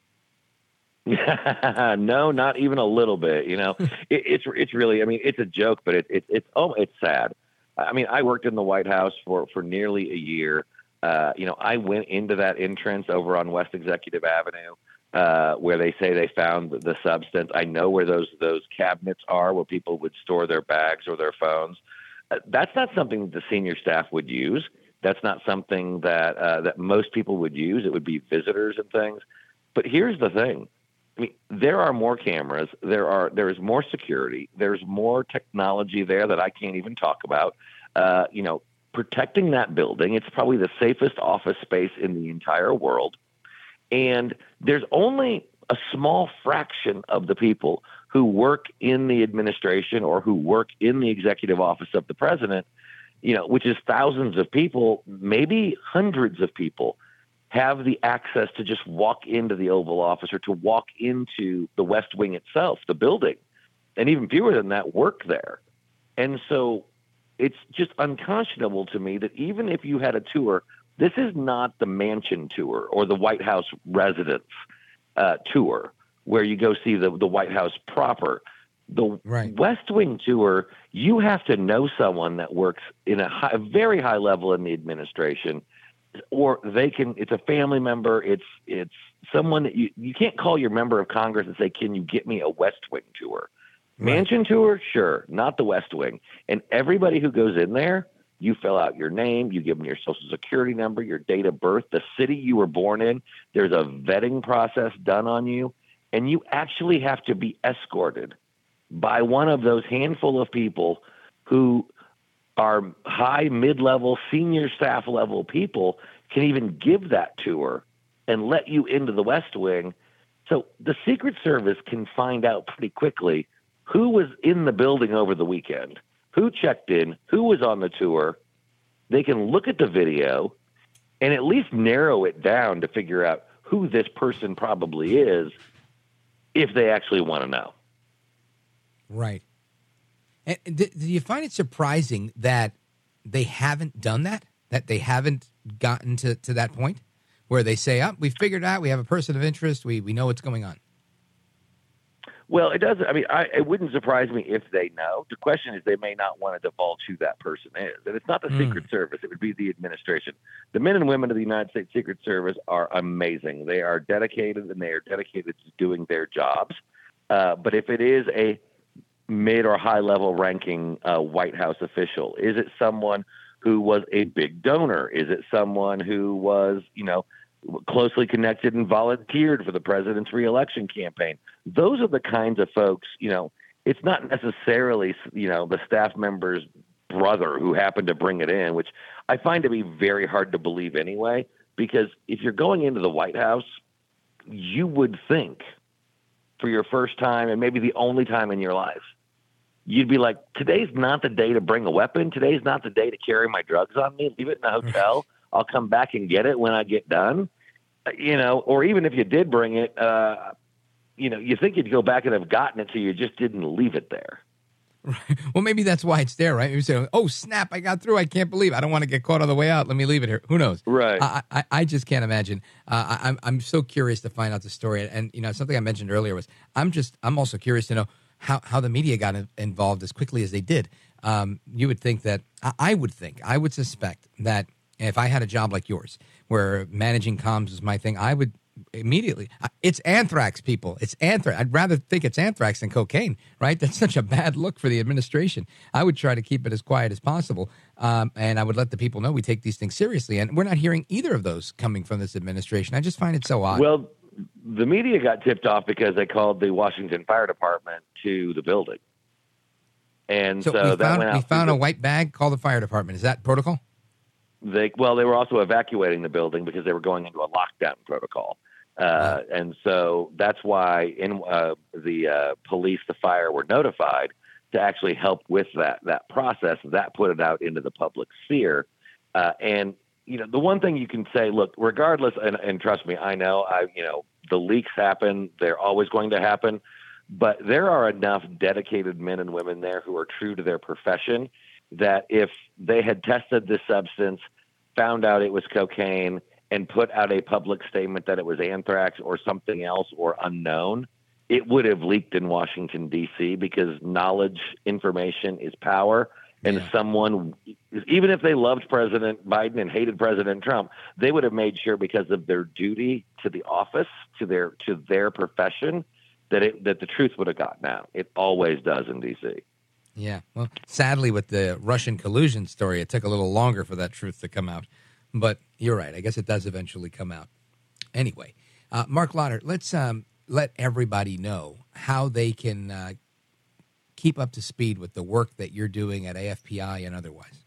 no, not even a little bit. You know, it, it's it's really. I mean, it's a joke, but it, it it's oh, it's sad. I mean, I worked in the White House for for nearly a year. Uh, you know, I went into that entrance over on West Executive Avenue uh, where they say they found the, substance. I know where those those cabinets are where people would store their bags or their phones. Uh, that's not something that the senior staff would use. That's not something that uh, that most people would use. It would be visitors and things. But here's the thing. I mean, there are more cameras. There are there is more security. There's more technology there that I can't even talk about. Uh, you know, protecting that building. It's probably the safest office space in the entire world. And there's only a small fraction of the people who work in the administration or who work in the executive office of the president, you know, which is thousands of people, maybe hundreds of people have the access to just walk into the Oval Office or to walk into the West Wing itself, the building. And even fewer than that work there. And so it's just unconscionable to me that even if you had a tour, this is not the mansion tour or the White House residence uh, tour where you go see the, the White House proper. The right. West Wing tour, you have to know someone that works in a, high, a very high level in the administration, or they can. It's a family member. It's it's someone that you you can't call your member of Congress and say, "Can you get me a West Wing tour?" Mansion tour, sure, not the West Wing. And everybody who goes in there, you fill out your name, you give them your social security number, your date of birth, the city you were born in. There's a vetting process done on you, and you actually have to be escorted by one of those handful of people who are high, mid-level, senior staff level people can even give that tour and let you into the West Wing. So the Secret Service can find out pretty quickly who was in the building over the weekend, who checked in, who was on the tour. They can look at the video and at least narrow it down to figure out who this person probably is if they actually want to know. Right. And do you find it surprising that they haven't done that? That they haven't gotten to, to that point where they say, oh, we figured out we have a person of interest, we, we know what's going on? Well, it doesn't. I mean, I, it wouldn't surprise me if they know. The question is, they may not want to divulge who that person is, and it's not the mm. Secret Service. It would be the administration. The men and women of the United States Secret Service are amazing. They are dedicated, and they are dedicated to doing their jobs. Uh, but if it is a mid or high level ranking uh, White House official, is it someone who was a big donor? Is it someone who was, you know, closely connected and volunteered for the president's reelection campaign. Those are the kinds of folks, you know, it's not necessarily, you know, the staff member's brother who happened to bring it in, which I find to be very hard to believe anyway, because if you're going into the White House, you would think for your first time and maybe the only time in your life, you'd be like, today's not the day to bring a weapon. Today's not the day to carry my drugs on me. Leave it in the hotel. I'll come back and get it when I get done. You know, or even if you did bring it, uh, you know, you think you'd go back and have gotten it, so you just didn't leave it there. Right. Well, maybe that's why it's there, right? Maybe say, "Oh snap! I got through. I can't believe. It. I don't want to get caught on the way out. Let me leave it here." Who knows? Right. I I, I just can't imagine. Uh, I, I'm I'm so curious to find out the story. And you know, something I mentioned earlier was I'm just I'm also curious to know how how the media got in- involved as quickly as they did. Um, you would think that I, I would think I would suspect that if I had a job like yours, where managing comms is my thing, I would immediately. It's anthrax, people. It's anthrax. I'd rather think it's anthrax than cocaine, right? That's such a bad look for the administration. I would try to keep it as quiet as possible, um, and I would let the people know we take these things seriously. And we're not hearing either of those coming from this administration. I just find it so odd. Well, the media got tipped off because they called the Washington Fire Department to the building, and so, so, we found we found the- a white bag. Call the fire department. Is that protocol? They well, they were also evacuating the building because they were going into a lockdown protocol, uh, and so that's why in uh, the uh, police, the fire were notified to actually help with that that process. That put it out into the public sphere, uh, and you know the one thing you can say, look, regardless, and, and trust me, I know, I you know the leaks happen; they're always going to happen. But there are enough dedicated men and women there who are true to their profession that if they had tested this substance, found out it was cocaine, and put out a public statement that it was anthrax or something else or unknown, it would have leaked in Washington, D.C., because knowledge, information is power. And someone, even if they loved President Biden and hated President Trump, they would have made sure because of their duty to the office, to their to their profession, that it that the truth would have gotten out. It always does in D.C. Yeah. Well, sadly, with the Russian collusion story, it took a little longer for that truth to come out. But you're right. I guess it does eventually come out. Anyway, uh, Marc Lotter, let's um, let everybody know how they can uh, keep up to speed with the work that you're doing at AFPI and otherwise.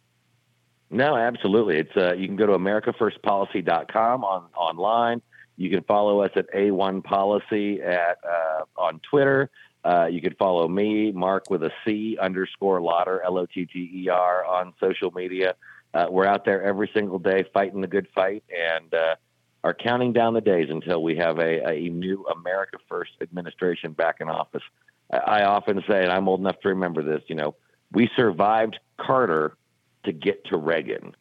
No, absolutely. It's uh, you can go to americafirstpolicy.com on online. You can follow us at A1 Policy at uh, on Twitter. Uh, you can follow me, Marc with a C underscore Lotter L O T T E R on social media. Uh, we're out there every single day fighting the good fight and uh, are counting down the days until we have a, a new America First administration back in office. I, I often say, and I'm old enough to remember this, you know, we survived Carter to get to Reagan.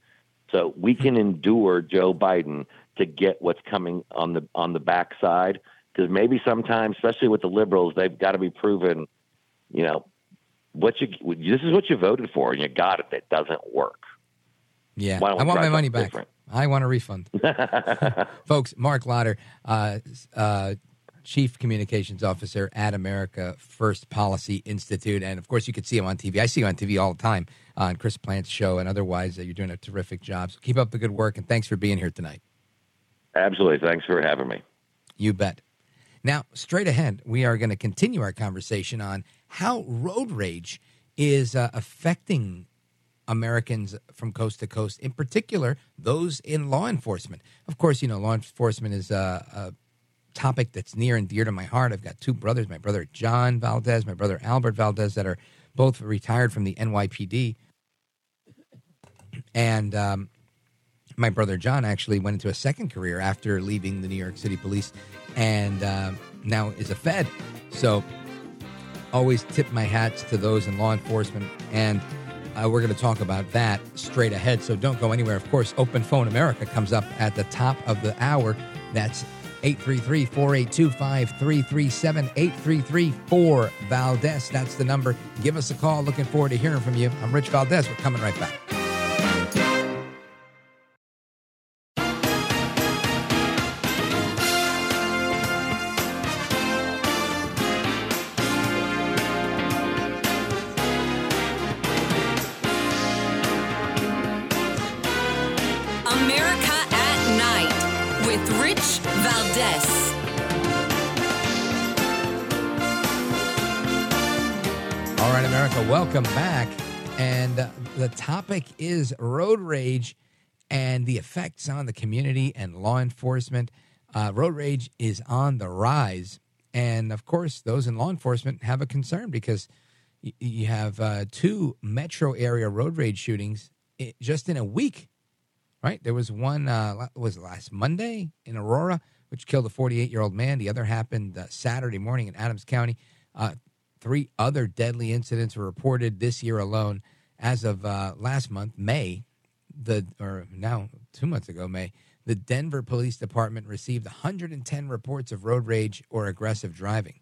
So we can endure Joe Biden to get what's coming on the on the backside because maybe sometimes, especially with the liberals, they've got to be proven, you know, what you this is what you voted for and you got it. It doesn't work. Yeah. I want my money back. different? I want a refund. Folks, Marc Lotter, uh, uh, Chief Communications Officer at America First Policy Institute. And of course, you can see him on TV. I see you on TV all the time on Chris Plante's show and otherwise. Uh, you're doing a terrific job. So keep up the good work and thanks for being here tonight. Absolutely. Thanks for having me. You bet. Now, straight ahead, we are going to continue our conversation on how road rage is uh, affecting Americans from coast to coast, in particular, those in law enforcement. Of course, you know, law enforcement is a, a topic that's near and dear to my heart. I've got two brothers, my brother John Valdez, my brother Albert Valdez, that are both retired from the NYPD. And um, my brother John actually went into a second career after leaving the New York City Police and um, now is a Fed. So always tip my hats to those in law enforcement. And uh, we're going to talk about that straight ahead. So don't go anywhere. Of course, Open Phone America comes up at the top of the hour. That's 833 482 5337 833 4 Valdez. That's the number. Give us a call. Looking forward to hearing from you. I'm Rich Valdez. We're coming right back. Is road rage and the effects on the community and law enforcement. Uh, road rage is on the rise. And of course, those in law enforcement have a concern because y- you have uh, two metro area road rage shootings just in a week, right? There was one, uh, was last Monday in Aurora, which killed a 48 year old man. The other happened uh, Saturday morning in Adams County. Uh, Three other deadly incidents were reported this year alone. As of uh, last month, May, the or now two months ago, May, the Denver Police Department received 110 reports of road rage or aggressive driving.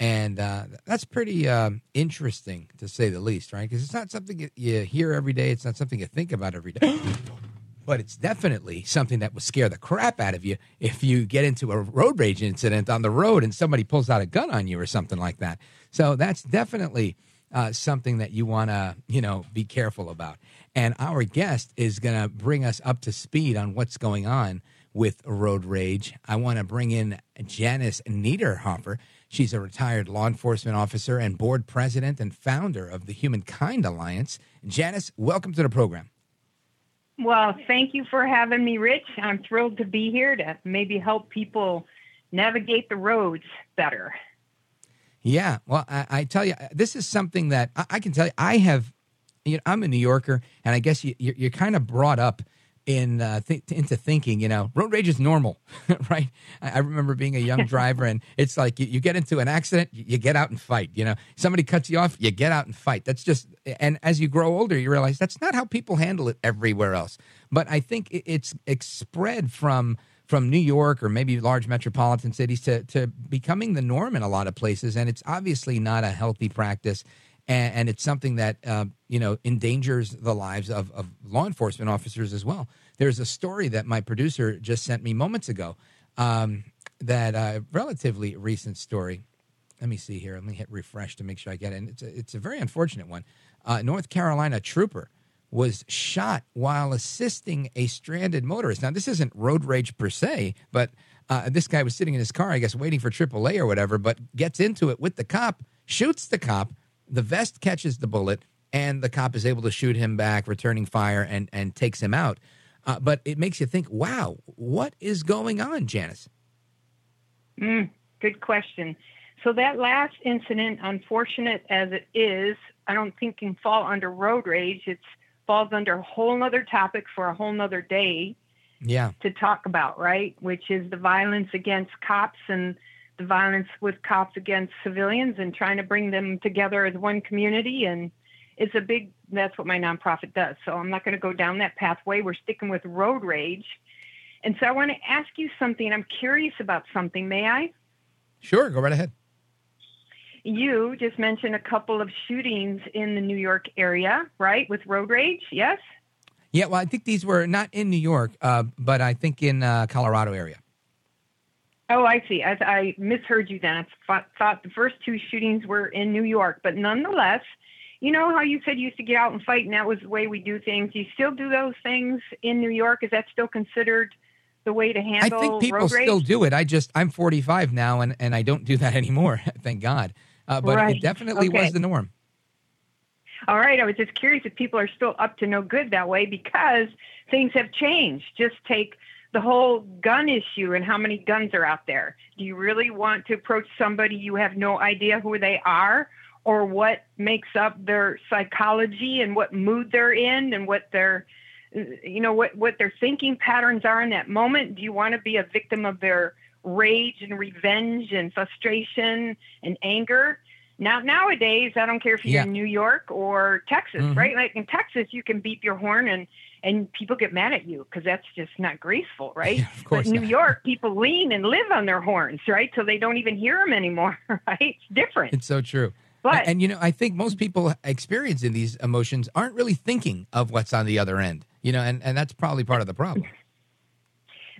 And uh, that's pretty um, interesting to say the least, right? Because it's not something you- you hear every day. It's not something you think about every day. but it's definitely something that will scare the crap out of you if you get into a road rage incident on the road and somebody pulls out a gun on you or something like that. So that's definitely uh, something that you want to, you know, be careful about. And our guest is going to bring us up to speed on what's going on with road rage. I want to bring in Janice Niderhofer. She's a retired law enforcement officer and board president and founder of the Humankind Alliance. Janice, welcome to the program. Well, thank you for having me, Rich. I'm thrilled to be here to maybe help people navigate the roads better. Yeah, well, I, I tell you, this is something that I, I can tell you. I have, you know, I'm a New Yorker, and I guess you, you're, you're kind of brought up in uh, th- into thinking, you know, road rage is normal, right? I, I remember being a young driver, and it's like you, you get into an accident, you, you get out and fight. You know, somebody cuts you off, you get out and fight. That's just, and as you grow older, you realize that's not how people handle it everywhere else. But I think it, it's it's spread from from New York or maybe large metropolitan cities to, to becoming the norm in a lot of places. And it's obviously not a healthy practice. And, and it's something that, uh, you know, endangers the lives of, of law enforcement officers as well. There's a story that my producer just sent me moments ago um, that uh, relatively recent story. Let me see here. Let me hit refresh to make sure I get it. And it's a, it's a very unfortunate one. Uh, North Carolina trooper was shot while assisting a stranded motorist. Now, this isn't road rage per se, but uh, this guy was sitting in his car, I guess, waiting for AAA or whatever, but gets into it with the cop, shoots the cop. The vest catches the bullet, and the cop is able to shoot him back, returning fire, and, and takes him out. Uh, but it makes you think, wow, what is going on, Janice? Mm, good question. So that last incident, unfortunate as it is, I don't think can fall under road rage. It falls under a whole nother topic for a whole nother day Yeah. to talk about, right? Which is the violence against cops and the violence with cops against civilians and trying to bring them together as one community. And it's a big, that's what my nonprofit does. So I'm not going to go down that pathway. We're sticking with road rage. And so I want to ask you something. I'm curious about something. May I? Sure, go right ahead. You just mentioned a couple of shootings in the New York area, right? With road rage, yes? Yeah, well, I think these were not in New York, uh, but I think in uh, Colorado area. Oh, I see. I, I misheard you then. I thought, thought the first two shootings were in New York, but nonetheless, you know how you said you used to get out and fight, and that was the way we do things. Do you still do those things in New York? Is that still considered the way to handle? I think people still do it. I just I'm 45 now, and and I don't do that anymore. Thank God. Uh, but Right. it definitely Okay. was the norm. All right. I was just curious if people are still up to no good that way because things have changed. Just take the whole gun issue and how many guns are out there. Do you really want to approach somebody you have no idea who they are or what makes up their psychology and what mood they're in and what their you know what what their thinking patterns are in that moment? Do you want to be a victim of their rage and revenge and frustration and anger? Now nowadays, I don't care if you're Yeah. in New York or Texas, Mhm. right? Like in Texas, you can beep your horn and and people get mad at you because that's just not graceful, right? of course but New York, people lean and live on their horns, right? So they don't even hear them anymore, right? It's different. It's so true. But- and, and, you know, I think most people experiencing these emotions aren't really thinking of what's on the other end. You know, and and that's probably part of the problem.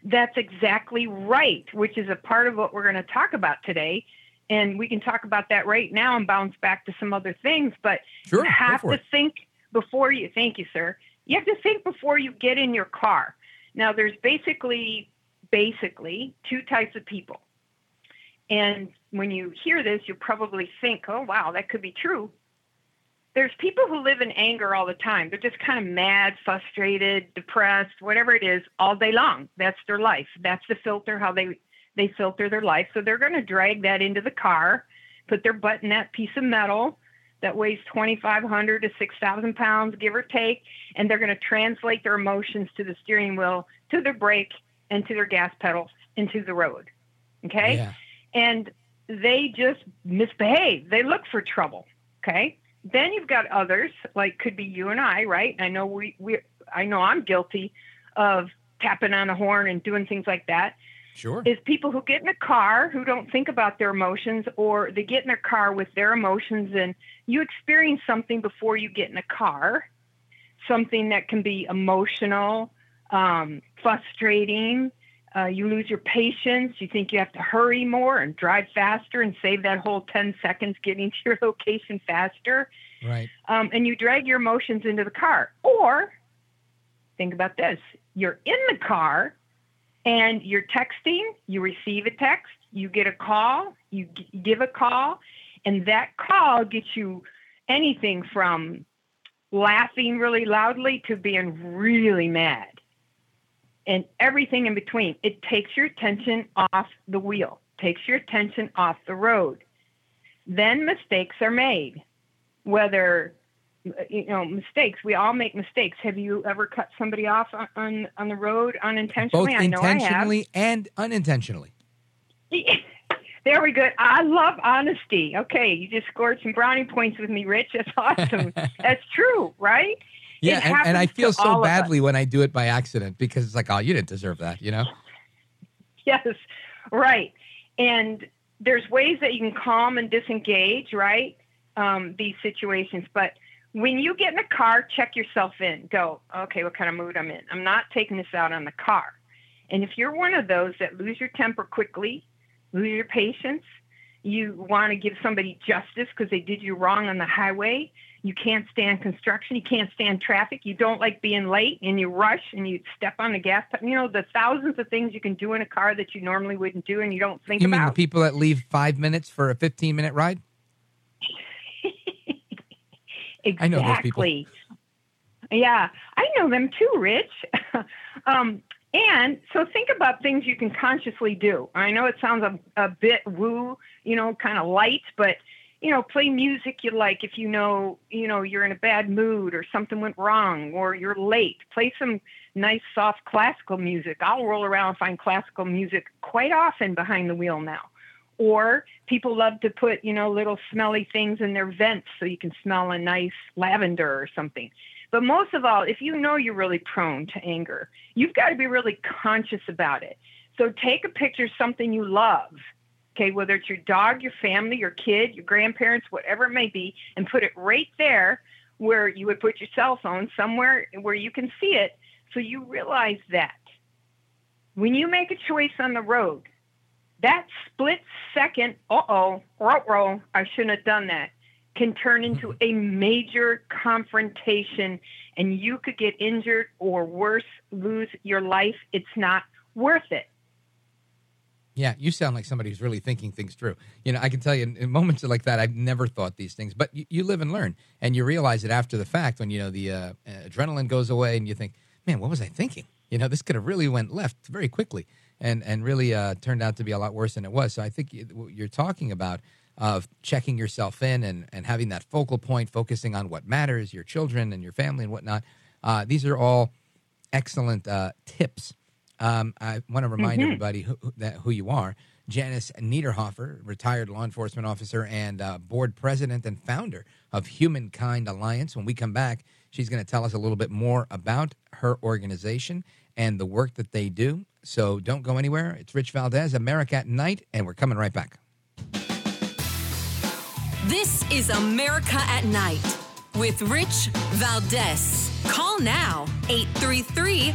That's exactly right, which is a part of what we're going to talk about today. And we can talk about that right now and bounce back to some other things. But Sure, you have to it. think before you, thank you, sir. You have to think before you get in your car. Now, there's basically, basically two types of people. And when you hear this, you probably think, oh, wow, that could be true there's people who live in anger all the time. They're just kind of mad, frustrated, depressed, whatever it is, all day long. That's their life. That's the filter how they they filter their life. So they're going to drag that into the car, put their butt in that piece of metal that weighs 2,500 to 6,000 pounds, give or take, and they're going to translate their emotions to the steering wheel, to their brake, and to their gas pedal, into the road. Okay, Yeah. and they just misbehave. They look for trouble. Okay. Then you've got others, like could be you and I, right? I know we, we I know I'm guilty of tapping on the horn and doing things like that. Sure. Is people who get in a car who don't think about their emotions, or they get in their car with their emotions, and you experience something before you get in a car, something that can be emotional, um, frustrating. Uh, you lose your patience. You think you have to hurry more and drive faster and save that whole 10 seconds getting to your location faster. Right. Um, and you drag your emotions into the car. Or think about this you're in the car and you're texting, you receive a text, you get a call, you g- give a call, and that call gets you anything from laughing really loudly to being really mad and everything in between. It takes your attention off the wheel, takes your attention off the road. Then mistakes are made, whether you know mistakes. We all make mistakes. Have you ever cut somebody off on on, on the road unintentionally? Both I know I have. intentionally and unintentionally. There we go. I love honesty. Okay, you just scored some brownie points with me, Rich. That's awesome. That's true, right? Yeah, and, and I feel so badly when I do it by accident because it's like, oh, you didn't deserve that, you know? Yes, right. And there's ways that you can calm and disengage, right? Um, these situations. But when you get in a car, check yourself in. Go, okay, what kind of mood I'm in? I'm not taking this out on the car. And if you're one of those that lose your temper quickly, lose your patience, you want to give somebody justice because they did you wrong on the highway, you can't stand construction, you can't stand traffic, you don't like being late, and you rush and you step on the gas pedal. You know, the thousands of things you can do in a car that you normally wouldn't do and you don't think You mean the people that leave five minutes for a 15 minute ride? exactly. I know those people. Yeah, I know them too, Rich. um, and so think about things you can consciously do. I know it sounds a, a bit woo, you know, kind of light, but you know, play music you like if you know, you know, you're in a bad mood or something went wrong or you're late. Play some nice soft classical music. I'll roll around and find classical music quite often behind the wheel now. Or people love to put, you know, little smelly things in their vents so you can smell a nice lavender or something. But most of all, if you know you're really prone to anger, you've got to be really conscious about it. So take a picture of something you love, okay, whether it's your dog, your family, your kid, your grandparents, whatever it may be, and put it right there where you would put your cell phone, somewhere where you can see it, so you realize that. When you make a choice on the road, that split second, uh oh, I shouldn't have done that, can turn into a major confrontation and you could get injured or worse, lose your life. It's not worth it. Yeah, you sound like somebody who's really thinking things through. You know, I can tell you in, in moments like that, I've never thought these things, but you, you live and learn, and you realize it after the fact when you know the uh, adrenaline goes away, and you think, "Man, what was I thinking?" You know, this could have really went left very quickly, and and really uh, turned out to be a lot worse than it was. So I think what you're talking about of checking yourself in and and having that focal point, focusing on what matters, your children and your family and whatnot. Uh, these are all excellent uh, tips. Um, I want to remind Mhm. everybody who, who- that who you are. Janice Niderhofer, retired law enforcement officer and uh, board president and founder of Humankind Alliance. When we come back, she's going to tell us a little bit more about her organization and the work that they do. So don't go anywhere. It's Rich Valdez, America at Night, and we're coming right back. This is America at Night with Rich Valdez. Call now 833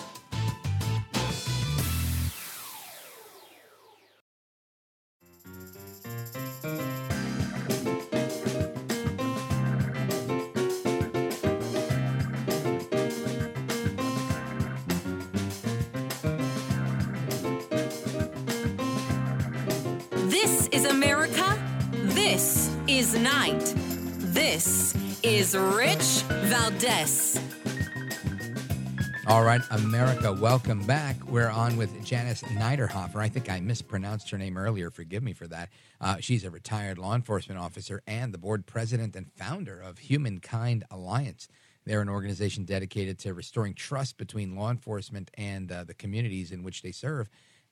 is Rich Valdez. All right, America, welcome back. We're on with Janice Niderhofer. I think I mispronounced her name earlier. Forgive me for that. Uh, she's a retired law enforcement officer and the board president and founder of Humankind Alliance. They're an organization dedicated to restoring trust between law enforcement and uh, the communities in which they serve.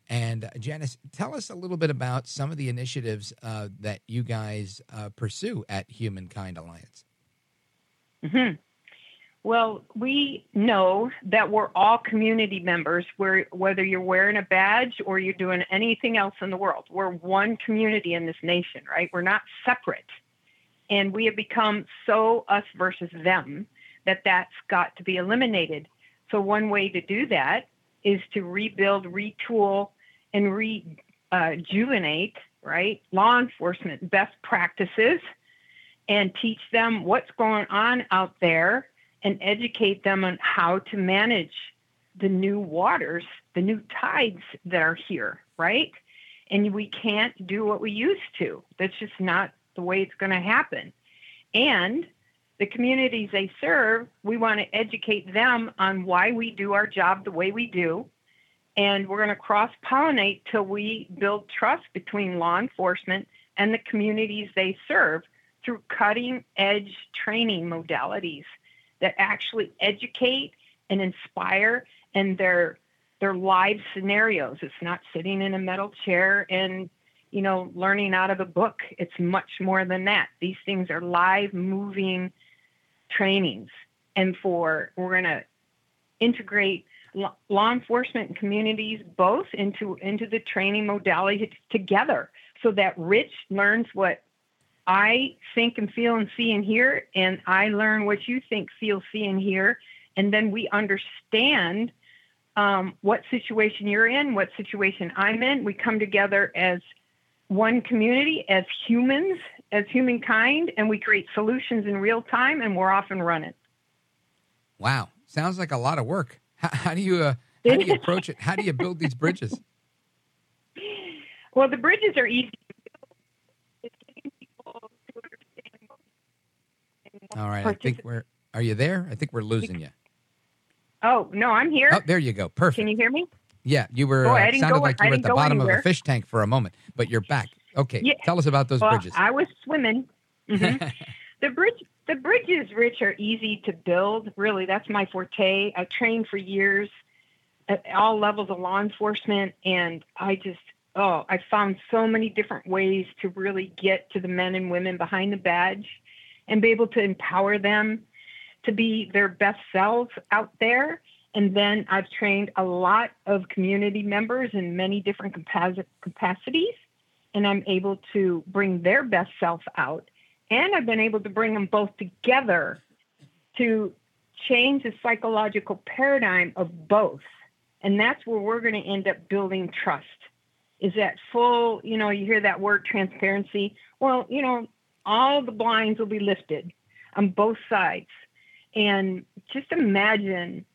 And uh, Janice, tell us a little bit about some of the initiatives uh, that you guys uh, pursue at Humankind Alliance. Mm-hmm. Well, we know that we're all community members, where, whether you're wearing a badge or you're doing anything else in the world. We're one community in this nation, right? We're not separate. And we have become so us versus them that that's got to be eliminated. So, one way to do that is to rebuild, retool, and rejuvenate, right, law enforcement best practices and teach them what's going on out there and educate them on how to manage the new waters, the new tides that are here, right? And we can't do what we used to. That's just not the way it's going to happen. And the communities they serve, we want to educate them on why we do our job the way we do. And we're going to cross pollinate till we build trust between law enforcement and the communities they serve through cutting edge training modalities that actually educate and inspire and their their live scenarios. It's not sitting in a metal chair and you know learning out of a book. It's much more than that. These things are live moving trainings. And for we're going to integrate law enforcement communities both into into the training modality together so that Rich learns what I think and feel and see and hear, and I learn what you think, feel, see, and hear, and then we understand um, what situation you're in, what situation I'm in. We come together as one community, as humans, as humankind, and we create solutions in real time, and we're off and running. Wow, sounds like a lot of work. How, how do you uh, how do you approach it? How do you build these bridges? Well, the bridges are easy All right. I think we're. Are you there? I think we're losing you. Oh no, I'm here. Oh, there you go. Perfect. Can you hear me? Yeah, you were. Oh, uh, sounded go, like you were at the bottom anywhere. of a fish tank for a moment, but you're back. Okay. Yeah. Tell us about those well, bridges. I was swimming. hmm the bridge, the bridges, Rich, are easy to build. Really, that's my forte. I trained for years at all levels of law enforcement, and I just oh, I found so many different ways to really get to the men and women behind the badge and be able to empower them to be their best selves out there. And then I've trained a lot of community members in many different capacities, and I'm able to bring their best self out. And I've been able to bring them both together to change the psychological paradigm of both. And that's where we're going to end up building trust. Is that full, you know, you hear that word transparency. Well, you know, all the blinds will be lifted on both sides. And just imagine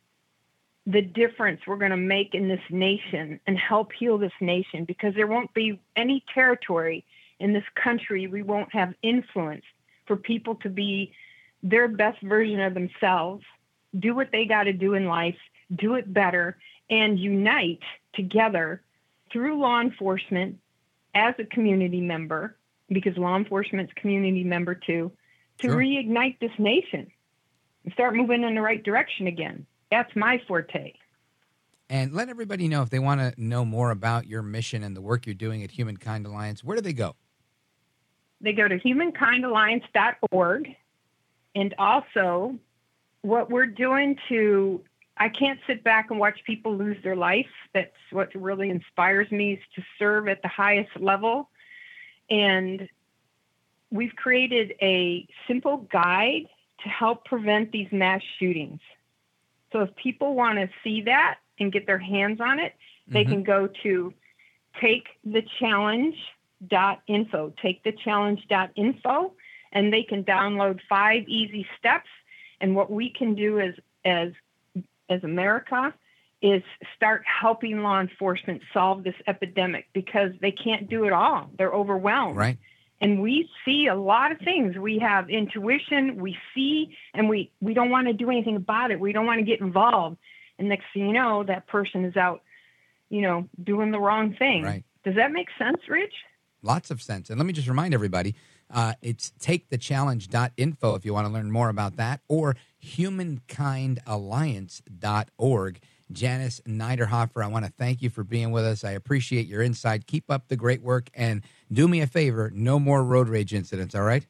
the difference we're going to make in this nation and help heal this nation because there won't be any territory in this country we won't have influence for people to be their best version of themselves, do what they got to do in life, do it better, and unite together through law enforcement as a community member because law enforcement's community member too, to sure. reignite this nation and start moving in the right direction again. That's my forte. And let everybody know if they want to know more about your mission and the work you're doing at Humankind Alliance, where do they go? They go to humankindalliance.org. And also, what we're doing to, I can't sit back and watch people lose their life. That's what really inspires me is to serve at the highest level and we've created a simple guide to help prevent these mass shootings. So if people want to see that and get their hands on it, they mm-hmm. can go to takethechallenge.info, takethechallenge.info, and they can download five easy steps. And what we can do as as as America is start helping law enforcement solve this epidemic because they can't do it all. They're overwhelmed. Right. And we see a lot of things. We have intuition, we see, and we, we don't want to do anything about it. We don't want to get involved. and next thing you know, that person is out, you know, doing the wrong thing. Right. Does that make sense, Rich? Lots of sense. And let me just remind everybody uh, it's takethechallenge.info if you want to learn more about that, or humankindalliance.org. Janice Niderhofer, I want to thank you for being with us. I appreciate your insight. Keep up the great work and do me a favor no more road rage incidents, all right?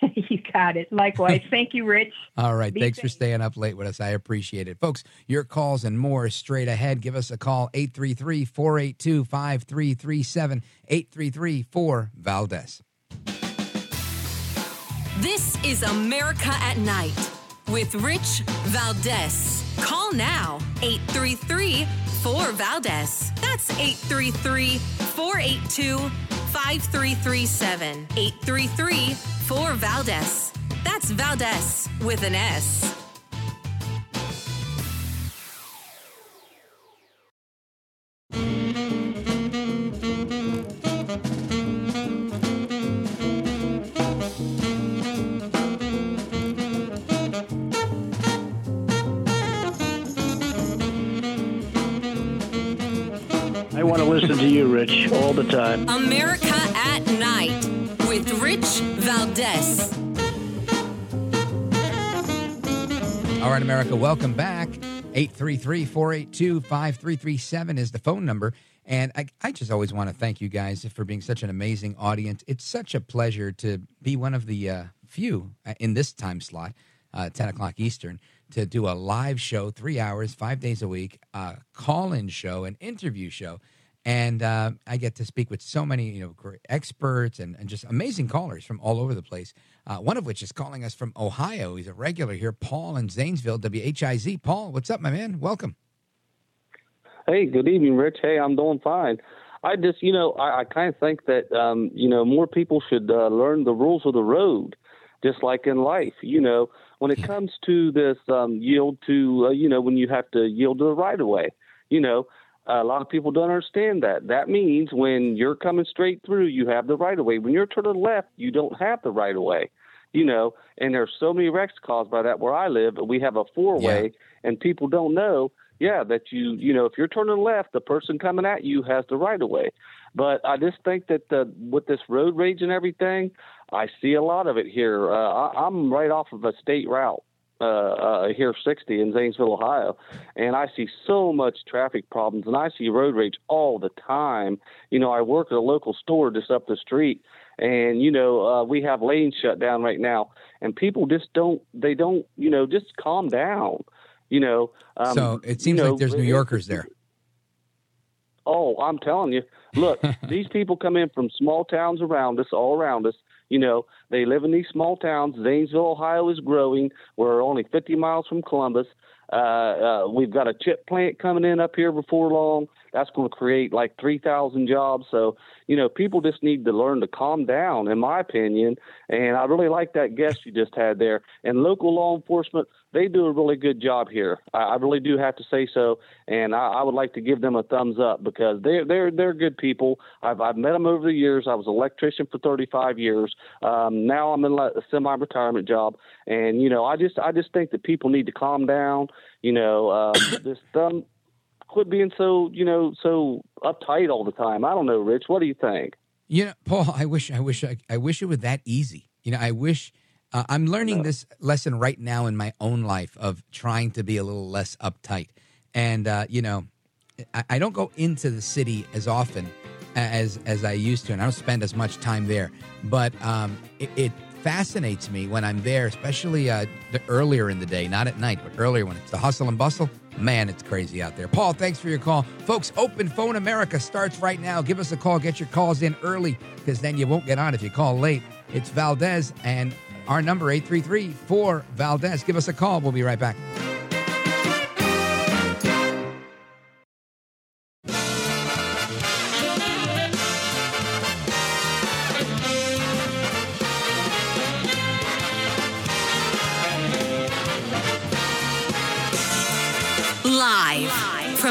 you got it. Likewise. Thank you, Rich. All right. Be Thanks for staying up late with us. I appreciate it. Folks, your calls and more straight ahead. Give us a call 833 482 5337 833 4 Valdez. This is America at Night with Rich Valdez. Call now 833 4 Valdez. That's 833 482 5337. 833 4 Valdez. That's Valdez with an S. time. America at Night with Rich Valdez. All right, America, welcome back. 833 482 5337 is the phone number. And I, I just always want to thank you guys for being such an amazing audience. It's such a pleasure to be one of the uh, few uh, in this time slot, uh, 10 o'clock Eastern, to do a live show, three hours, five days a week, a call in show, an interview show. And uh, I get to speak with so many, you know, great experts and, and just amazing callers from all over the place. Uh, one of which is calling us from Ohio. He's a regular here, Paul in Zanesville, WHIZ. Paul, what's up, my man? Welcome. Hey, good evening, Rich. Hey, I'm doing fine. I just, you know, I, I kind of think that, um, you know, more people should uh, learn the rules of the road, just like in life. You know, when it comes to this um, yield to, uh, you know, when you have to yield to the right of way, you know, a lot of people don't understand that. That means when you're coming straight through, you have the right of way. When you're to the left, you don't have the right of way. You know, and there's so many wrecks caused by that where I live. We have a four way, and people don't know yeah, that you, you know, if you're turning left, the person coming at you has the right of way. But I just think that the, with this road rage and everything, I see a lot of it here. Uh, I, I'm right off of a state route. Uh, uh, here 60 in Zanesville, Ohio, and I see so much traffic problems, and I see road rage all the time. You know, I work at a local store just up the street, and you know, uh, we have lanes shut down right now, and people just don't, they don't, you know, just calm down. You know, um, so it seems you know, like there's New Yorkers there. Oh, I'm telling you. Look, these people come in from small towns around us, all around us. You know, they live in these small towns. Zanesville, Ohio is growing. We're only 50 miles from Columbus. Uh, uh, we've got a chip plant coming in up here before long. That's going to create like 3,000 jobs. So, you know, people just need to learn to calm down, in my opinion. And I really like that guest you just had there. And local law enforcement, they do a really good job here. I, I really do have to say so. And I, I would like to give them a thumbs up because they're they're they're good people. I've I've met them over the years. I was an electrician for 35 years. Um, now I'm in a semi-retirement job, and you know, I just I just think that people need to calm down. You know, um, this thumb quit being so you know so uptight all the time. I don't know, Rich. What do you think? You know, Paul, I wish, I wish, I, I wish it was that easy. You know, I wish uh, I'm learning this lesson right now in my own life of trying to be a little less uptight. And uh, you know, I, I don't go into the city as often as as I used to, and I don't spend as much time there. But um, it, it fascinates me when I'm there, especially uh, the earlier in the day, not at night, but earlier when it's the hustle and bustle. Man, it's crazy out there. Paul, thanks for your call. Folks, Open Phone America starts right now. Give us a call. Get your calls in early because then you won't get on if you call late. It's Valdez and our number 833 4 Valdez. Give us a call. We'll be right back.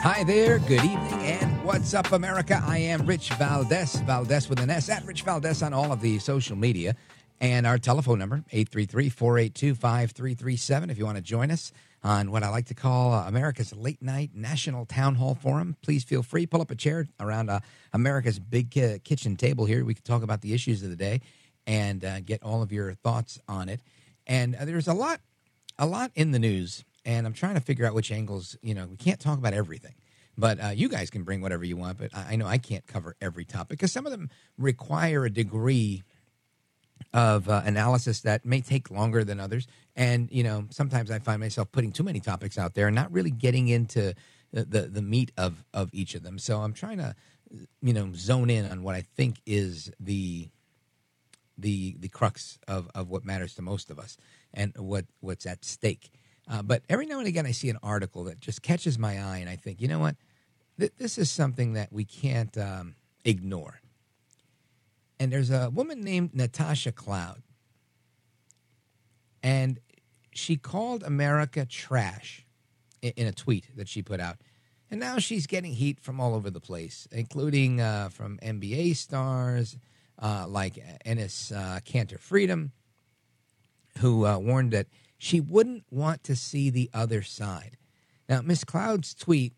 Hi there, good evening, and what's up, America? I am Rich Valdez, Valdez with an S, at Rich Valdez on all of the social media. And our telephone number, 833-482-5337, if you want to join us on what I like to call uh, America's Late Night National Town Hall Forum. Please feel free, pull up a chair around uh, America's big uh, kitchen table here. We can talk about the issues of the day and uh, get all of your thoughts on it. And uh, there's a lot, a lot in the news, and I'm trying to figure out which angles. You know, we can't talk about everything, but uh, you guys can bring whatever you want. But I, I know I can't cover every topic because some of them require a degree of uh, analysis that may take longer than others. And you know, sometimes I find myself putting too many topics out there and not really getting into the, the, the meat of of each of them. So I'm trying to, you know, zone in on what I think is the the the crux of of what matters to most of us and what what's at stake. Uh, but every now and again, I see an article that just catches my eye, and I think, you know what, Th- this is something that we can't um, ignore. And there's a woman named Natasha Cloud, and she called America trash in, in a tweet that she put out. And now she's getting heat from all over the place, including uh, from NBA stars uh, like Enes uh, Kanter Freedom, who uh, warned that she wouldn't want to see the other side. Now, Miss Cloud's tweet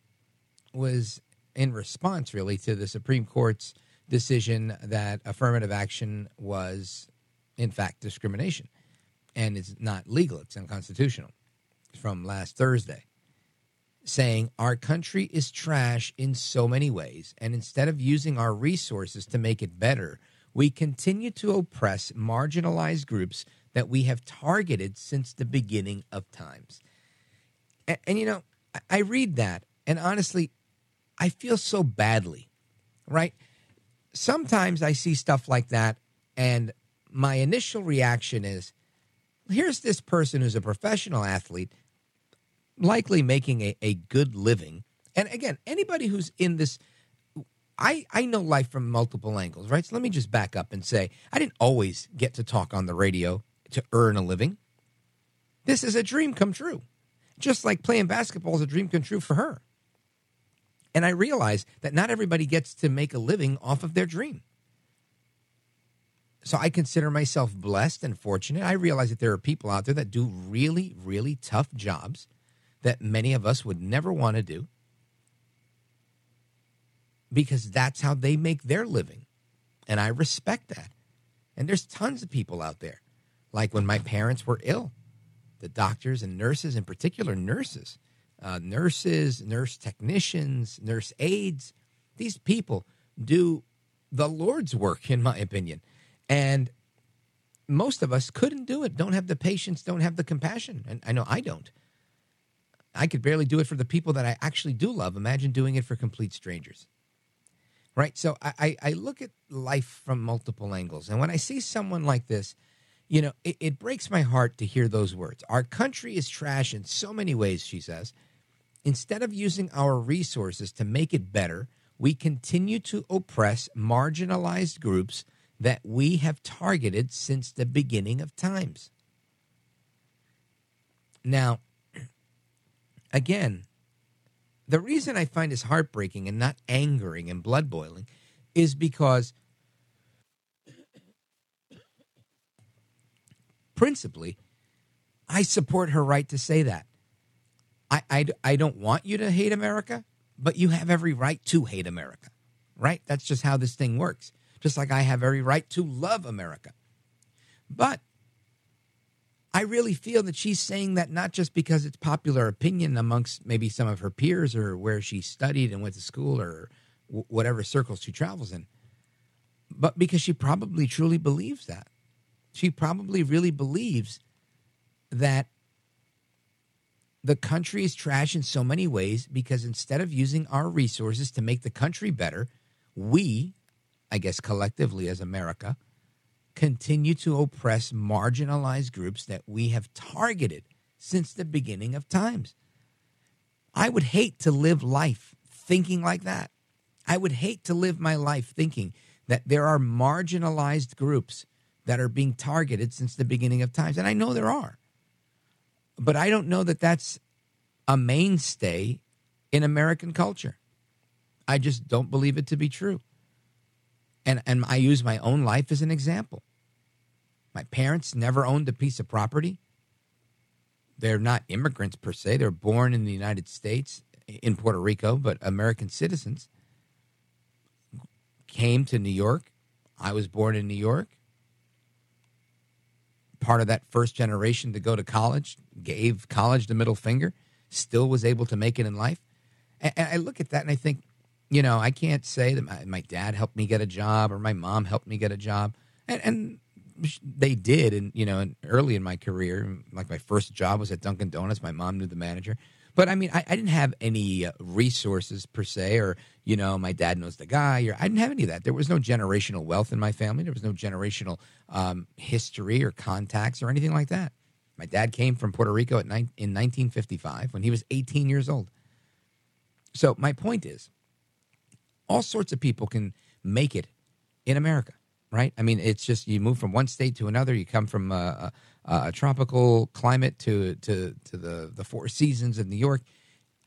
was in response, really, to the Supreme Court's decision that affirmative action was, in fact, discrimination and is not legal, it's unconstitutional from last Thursday, saying our country is trash in so many ways, and instead of using our resources to make it better, we continue to oppress marginalized groups that we have targeted since the beginning of times. And, and you know, I, read that, and honestly, I feel so badly, right? Sometimes I see stuff like that, and my initial reaction is here's this person who's a professional athlete, likely making a, a good living. And again, anybody who's in this, I, I know life from multiple angles, right? So let me just back up and say I didn't always get to talk on the radio to earn a living. This is a dream come true. Just like playing basketball is a dream come true for her. And I realize that not everybody gets to make a living off of their dream. So I consider myself blessed and fortunate. I realize that there are people out there that do really, really tough jobs that many of us would never want to do because that's how they make their living. And I respect that. And there's tons of people out there, like when my parents were ill, the doctors and nurses, in particular, nurses, uh, nurses, nurse technicians, nurse aides. These people do the Lord's work, in my opinion. And most of us couldn't do it, don't have the patience, don't have the compassion. And I know I don't. I could barely do it for the people that I actually do love. Imagine doing it for complete strangers. Right? So I, I, look at life from multiple angles. And when I see someone like this, you know, it, it breaks my heart to hear those words. Our country is trash in so many ways, she says. Instead of using our resources to make it better, we continue to oppress marginalized groups that we have targeted since the beginning of times. Now, again, the reason I find this heartbreaking and not angering and blood boiling is because principally, I support her right to say that. I, I, I don't want you to hate America, but you have every right to hate America, right? That's just how this thing works. Just like I have every right to love America. But I really feel that she's saying that not just because it's popular opinion amongst maybe some of her peers or where she studied and went to school or w- whatever circles she travels in, but because she probably truly believes that. She probably really believes that the country is trash in so many ways because instead of using our resources to make the country better, we, I guess collectively as America, continue to oppress marginalized groups that we have targeted since the beginning of times. I would hate to live life thinking like that. I would hate to live my life thinking that there are marginalized groups that are being targeted since the beginning of times. And I know there are. But I don't know that that's a mainstay in American culture. I just don't believe it to be true. And, and I use my own life as an example. My parents never owned a piece of property. They're not immigrants per se. They're born in the United States, in Puerto Rico, but American citizens. Came to New York. I was born in New York. Part of that first generation to go to college, gave college the middle finger, still was able to make it in life. And I look at that and I think, you know, I can't say that my, my dad helped me get a job or my mom helped me get a job. And, and they did, and you know, and early in my career, like my first job was at Dunkin' Donuts. My mom knew the manager, but I mean, I, I didn't have any uh, resources per se, or you know, my dad knows the guy, or I didn't have any of that. There was no generational wealth in my family. There was no generational um, history or contacts or anything like that. My dad came from Puerto Rico ni- in 1955 when he was 18 years old. So my point is, all sorts of people can make it in America right? I mean, it's just you move from one state to another. You come from a, a, a, tropical climate to to to the the four seasons of New York.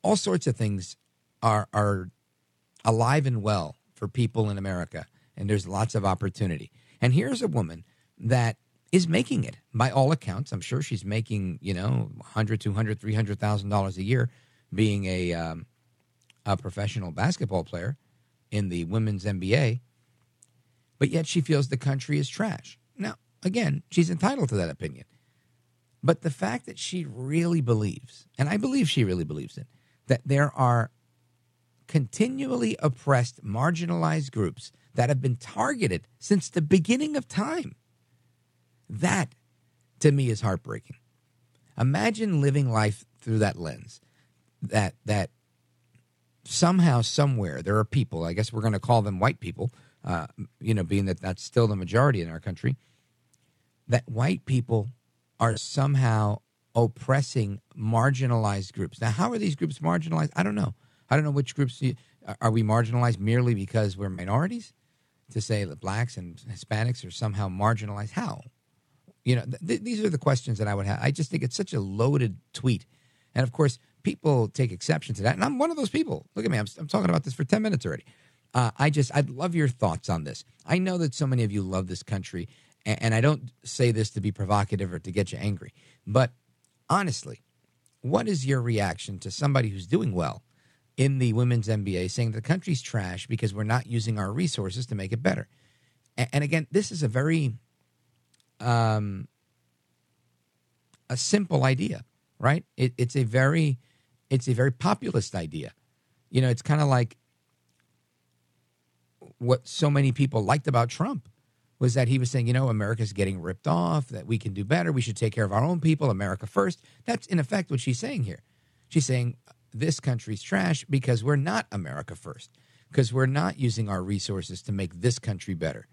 All sorts of things are are alive and well for people in America, and there's lots of opportunity. And here's a woman that is making it by all accounts. I'm sure she's making you know 100, 200, 300 thousand dollars a year, being a um, a professional basketball player in the women's NBA but yet she feels the country is trash. Now, again, she's entitled to that opinion. But the fact that she really believes, and I believe she really believes it, that there are continually oppressed, marginalized groups that have been targeted since the beginning of time. That, to me, is heartbreaking. Imagine living life through that lens. That that somehow, somewhere, there are people. I guess we're going to call them white people uh, you know, being that that's still the majority in our country, that white people are somehow oppressing marginalized groups. Now, how are these groups marginalized? I don't know. I don't know which groups are we marginalized merely because we're minorities. To say that blacks and Hispanics are somehow marginalized, how? You know, th- these are the questions that I would have. I just think it's such a loaded tweet, and of course, people take exception to that. And I'm one of those people. Look at me. I'm, I'm talking about this for ten minutes already. Uh, I just, I'd love your thoughts on this. I know that so many of you love this country, and, and I don't say this to be provocative or to get you angry, but honestly, what is your reaction to somebody who's doing well in the women's NBA saying the country's trash because we're not using our resources to make it better? And, and again, this is a very um, a simple idea, right? It, it's a very it's a very populist idea. You know, it's kind of like what so many people liked about Trump was that he was saying, you know, America's getting ripped off, that we can do better, we should take care of our own people, America first. That's in effect what she's saying here. She's saying this country's trash because we're not America first, because we're not using our resources to make this country better.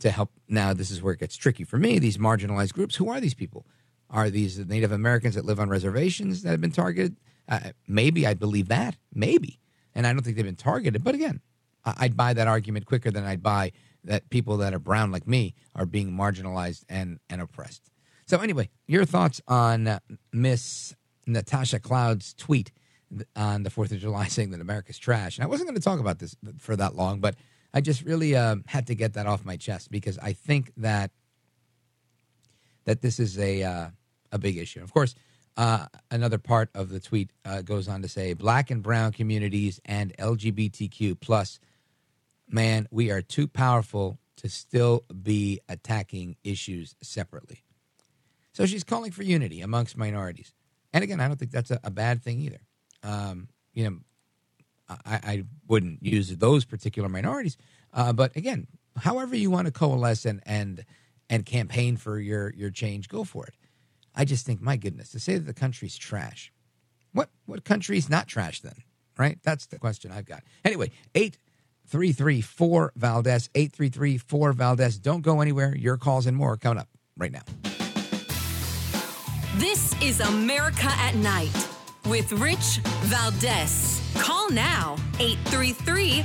To help now, this is where it gets tricky for me. These marginalized groups, who are these people? Are these Native Americans that live on reservations that have been targeted? Uh, maybe I'd believe that, maybe, and I don't think they've been targeted. But again, I'd buy that argument quicker than I'd buy that people that are brown like me are being marginalized and, and oppressed. So, anyway, your thoughts on uh, Miss Natasha Cloud's tweet on the 4th of July saying that America's trash. And I wasn't going to talk about this for that long, but I just really uh, had to get that off my chest because I think that that this is a uh, a big issue. Of course, uh, another part of the tweet uh, goes on to say black and brown communities and LGBTQ plus man, we are too powerful to still be attacking issues separately. So she's calling for unity amongst minorities. And again, I don't think that's a, a bad thing either. Um, you know, I, I, wouldn't use those particular minorities, uh, but again, however you want to coalesce and and and campaign for your your change, go for it. I just think, my goodness, to say that the country's trash, what what country's not trash then? Right? That's the question I've got. Anyway, eight 8334 Valdez. 8334 Valdez. Don't go anywhere. Your calls and more coming up right now. This is America at Night with Rich Valdez. Call now 833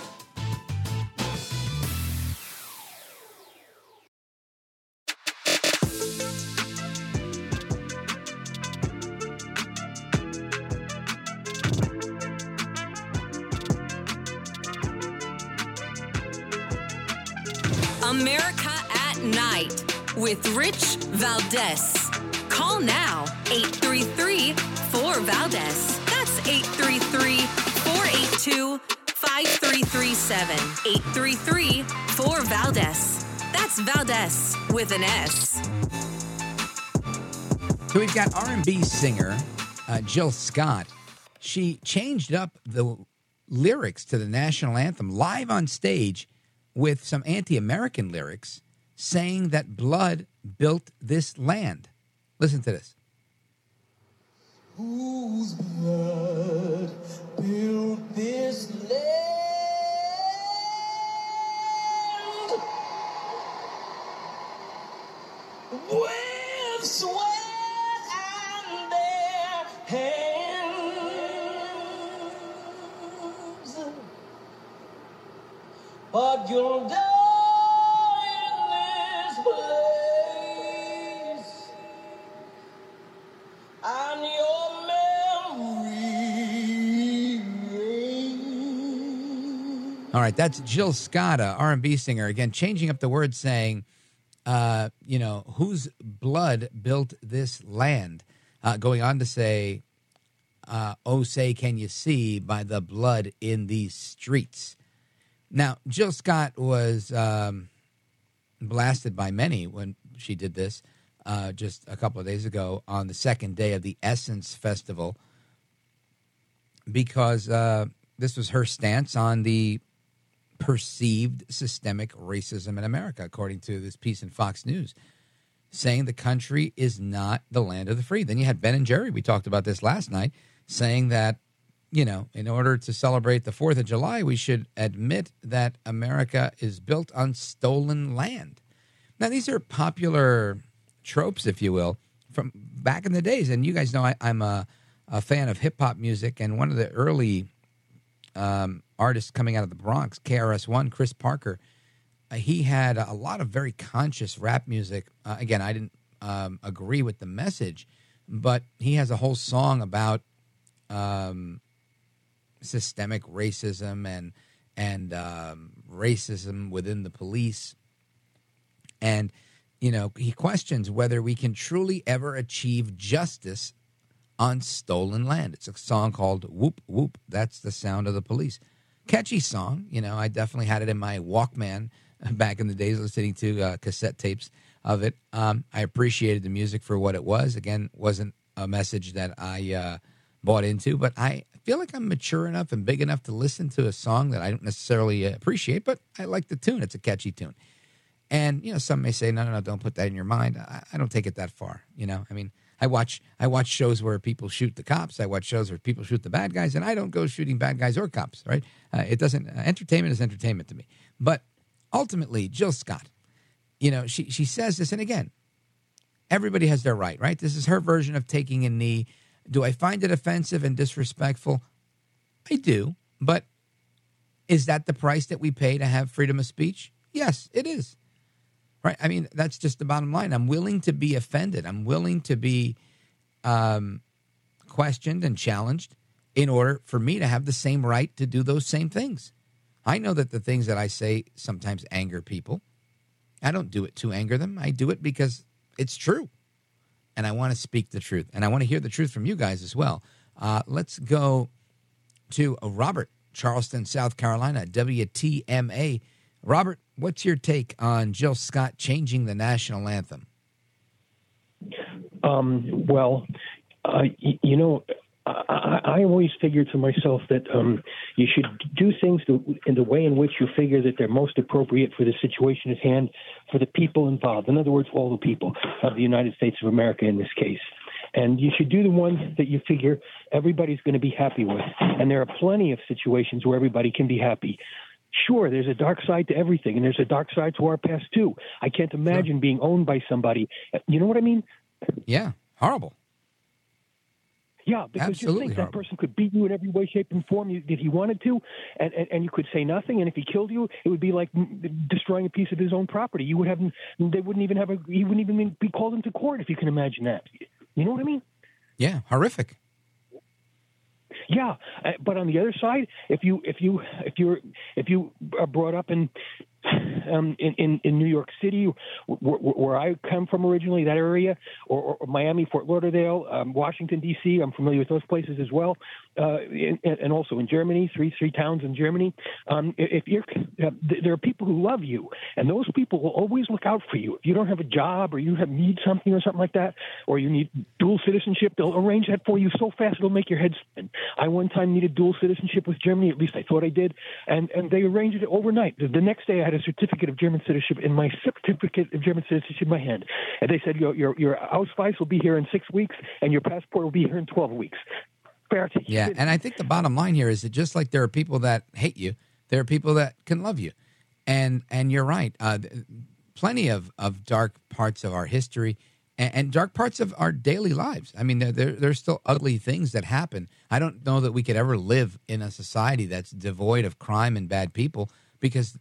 with Rich Valdez. Call now 833 4 Valdez. That's 833 482 5337. 833 4 Valdez. That's Valdez with an S. So we've got R&B singer uh, Jill Scott. She changed up the lyrics to the national anthem live on stage with some anti-American lyrics saying that blood built this land. Listen to this. Whose blood built this land? With sweat and their hands. But you'll die All right, that's Jill Scott, a R&B singer, again changing up the words, saying, uh, you know, whose blood built this land? Uh, going on to say, uh, "Oh, say, can you see by the blood in these streets?" Now, Jill Scott was um, blasted by many when she did this uh, just a couple of days ago on the second day of the Essence Festival because uh, this was her stance on the perceived systemic racism in America, according to this piece in Fox News, saying the country is not the land of the free. Then you had Ben and Jerry, we talked about this last night, saying that, you know, in order to celebrate the 4th of July, we should admit that America is built on stolen land. Now, these are popular tropes, if you will, from back in the days. And you guys know I, I'm a, a fan of hip hop music, and one of the early um, artists coming out of the Bronx, KRS-One, Kris Parker, uh, he had a lot of very conscious rap music. Uh, again, I didn't um, agree with the message, but he has a whole song about um, systemic racism and and um, racism within the police. And you know, he questions whether we can truly ever achieve justice on stolen land. It's a song called Whoop Whoop. That's the sound of the police. Catchy song. You know, I definitely had it in my Walkman back in the days listening to uh, cassette tapes of it. Um, I appreciated the music for what it was. Again, wasn't a message that I uh, bought into, but I feel like I'm mature enough and big enough to listen to a song that I don't necessarily appreciate, but I like the tune. It's a catchy tune. And you know, some may say, "No, no, no, don't put that in your mind." I, I don't take it that far. You know, I mean, I watch I watch shows where people shoot the cops. I watch shows where people shoot the bad guys, and I don't go shooting bad guys or cops. Right? Uh, it doesn't. Uh, entertainment is entertainment to me. But ultimately, Jill Scott, you know, she she says this, and again, everybody has their right. Right? This is her version of taking a knee. Do I find it offensive and disrespectful? I do, but is that the price that we pay to have freedom of speech? Yes, it is. Right? I mean, that's just the bottom line. I'm willing to be offended. I'm willing to be um, questioned and challenged in order for me to have the same right to do those same things. I know that the things that I say sometimes anger people. I don't do it to anger them. I do it because it's true. And I want to speak the truth. And I want to hear the truth from you guys as well. Uh, let's go to Robert, Charleston, South Carolina, WTMA. Robert, what's your take on Jill Scott changing the national anthem? Um, well, uh, you know, I, I, always figured to myself that um, you should do things to, in the way in which you figure that they're most appropriate for the situation at hand, for the people involved. In other words, all the people of the United States of America in this case. And you should do the ones that you figure everybody's going to be happy with. And there are plenty of situations where everybody can be happy. Sure, there's a dark side to everything, and there's a dark side to our past too. I can't imagine being owned by somebody. You know what I mean? Yeah, horrible. Yeah, because Absolutely you think that person could beat you in every way, shape, and form you- if he wanted to, and, and and you could say nothing. And if he killed you, it would be like destroying a piece of his own property. You would have, they wouldn't even have a, he wouldn't even be called into court if you can imagine that. You know what I mean? Yeah, horrific. Yeah, uh, but on the other side, if you if you if you're if you are brought up in um, in, in in New York City, where, where I come from originally, that area, or, or Miami, Fort Lauderdale, um, Washington D.C. I'm familiar with those places as well, uh, and, and also in Germany, three three towns in Germany. Um, if you're uh, there are people who love you, and those people will always look out for you. If you don't have a job, or you have need something, or something like that, or you need dual citizenship, they'll arrange that for you so fast it'll make your head spin. I one time needed dual citizenship with Germany, at least I thought I did, and and they arranged it overnight. The, the next day, I had a certificate of German citizenship in my certificate of German citizenship in my hand, and they said your your your Ausweis will be here in six weeks, and your passport will be here in twelve weeks. To Yeah, and I think the bottom line here is that just like there are people that hate you, there are people that can love you, and and you're right. Uh, plenty of of dark parts of our history and, and dark parts of our daily lives. I mean, there, there there's still ugly things that happen. I don't know that we could ever live in a society that's devoid of crime and bad people because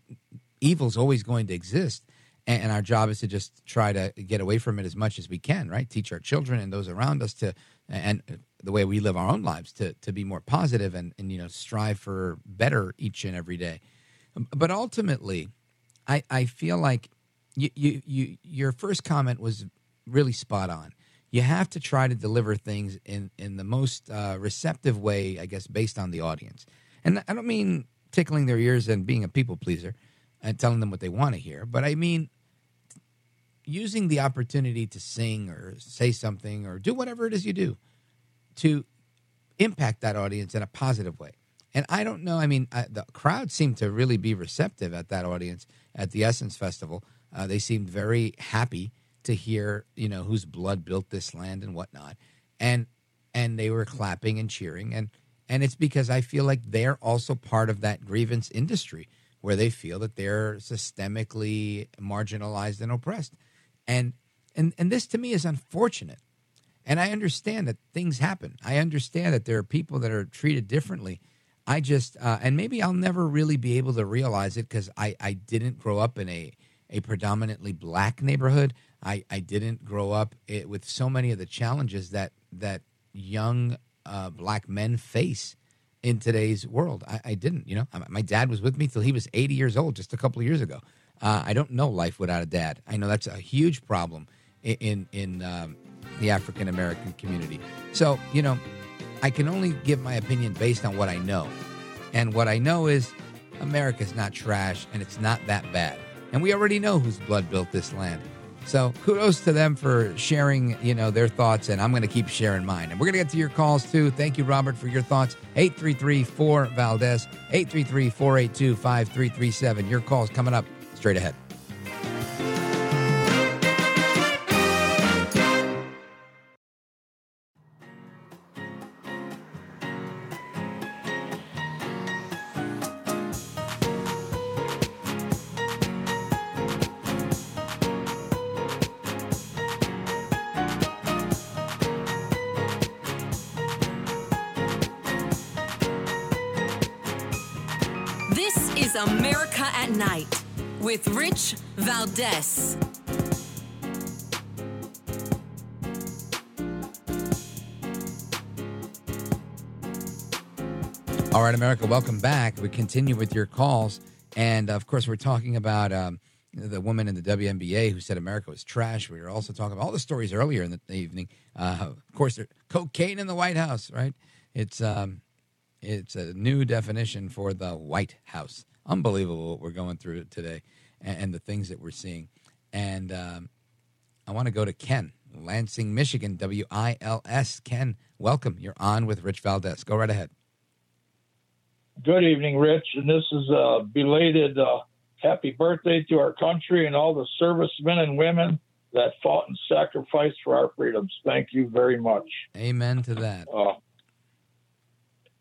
evil's always going to exist. And, and our job is to just try to get away from it as much as we can, right? Teach our children and those around us to, and the way we live our own lives to, to be more positive and, and, you know, strive for better each and every day. But ultimately, I, I feel like you, you, you, your first comment was really spot on. You have to try to deliver things in, in the most uh, receptive way, I guess, based on the audience. And I don't mean tickling their ears and being a people pleaser and telling them what they want to hear, but I mean using the opportunity to sing or say something or do whatever it is you do to impact that audience in a positive way. And I don't know. I mean, I, the crowd seemed to really be receptive at that audience at the Essence Festival. Uh, they seemed very happy to hear, you know, whose blood built this land and whatnot, and and they were clapping and cheering, and and it's because I feel like they're also part of that grievance industry where they feel that they're systemically marginalized and oppressed, and and and this to me is unfortunate. And I understand that things happen. I understand that there are people that are treated differently. I just, uh, and maybe I'll never really be able to realize it because I, I didn't grow up in a, a predominantly black neighborhood. I, I didn't grow up it, with so many of the challenges that, that young uh, black men face in today's world. I, I didn't, you know, I, my dad was with me till he was 80 years old just a couple of years ago. Uh, I don't know life without a dad. I know that's a huge problem in, in, in um, the African American community. So, you know, I can only give my opinion based on what I know. And what I know is America's not trash and it's not that bad. And we already know whose blood built this land. So kudos to them for sharing, you know, their thoughts, and I'm going to keep sharing mine. And we're going to get to your calls too. Thank you, Robert, for your thoughts. 833-4 Valdez, 833-482-5337. Your calls coming up straight ahead. America, welcome back. We continue with your calls. And of course, we're talking about um, the woman in the WNBA who said America was trash. We were also talking about all the stories earlier in the evening. Uh, of course, cocaine in the White House, right? It's um, it's a new definition for the White House. Unbelievable what we're going through today and, and the things that we're seeing. And um, I want to go to Ken, Lansing, Michigan, W I L S. Ken, welcome. You're on with Rich Valdez. Go right ahead. Good evening, Rich. And this is a belated uh, happy birthday to our country and all the servicemen and women that fought and sacrificed for our freedoms. Thank you very much. Amen to that. Uh,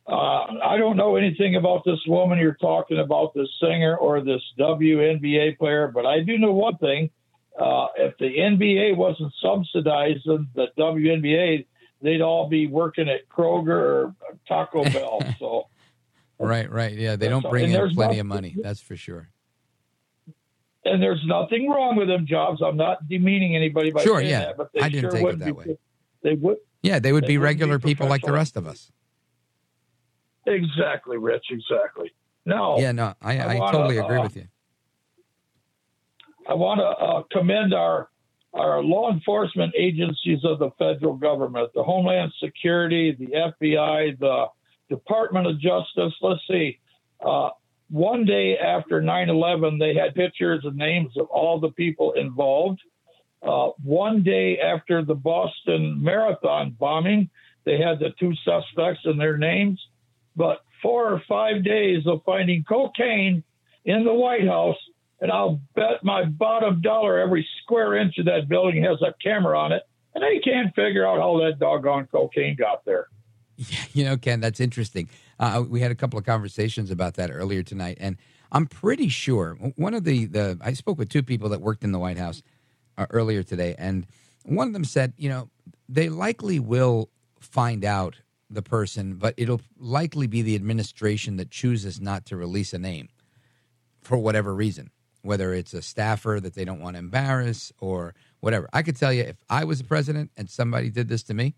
uh, I don't know anything about this woman you're talking about, this singer or this WNBA player, but I do know one thing. Uh, if the NBA wasn't subsidizing the WNBA, they'd all be working at Kroger or Taco Bell. So, Right, right. Yeah, they don't bring in plenty no- of money. That's for sure. and there's nothing wrong with them jobs. I'm not demeaning anybody by Sure, saying yeah. that, but they I didn't sure take it that be, way. They would Yeah, they would They be wouldn't be regular people like the rest of us. exactly, Rich. Exactly. No. Yeah, no, I, I I, wanna, totally agree uh, with you. I want to uh, commend our our law enforcement agencies of the federal government, the Homeland Security, the FBI, the Department of Justice. Let's see. Uh, one day after 9/11, they had pictures and names of all the people involved. Uh, one day after the Boston Marathon bombing, they had the two suspects and their names. But four or five days of finding cocaine in the White House, and I'll bet my bottom dollar every square inch of that building has a camera on it, and they can't figure out how that doggone cocaine got there. You know, Ken, that's interesting. Uh, we had a couple of conversations about that earlier tonight, and I'm pretty sure one of the the I spoke with two people that worked in the White House uh, earlier today, and one of them said, you know, they likely will find out the person, but it'll likely be the administration that chooses not to release a name for whatever reason, whether it's a staffer that they don't want to embarrass or whatever. I could tell you if I was the president and somebody did this to me,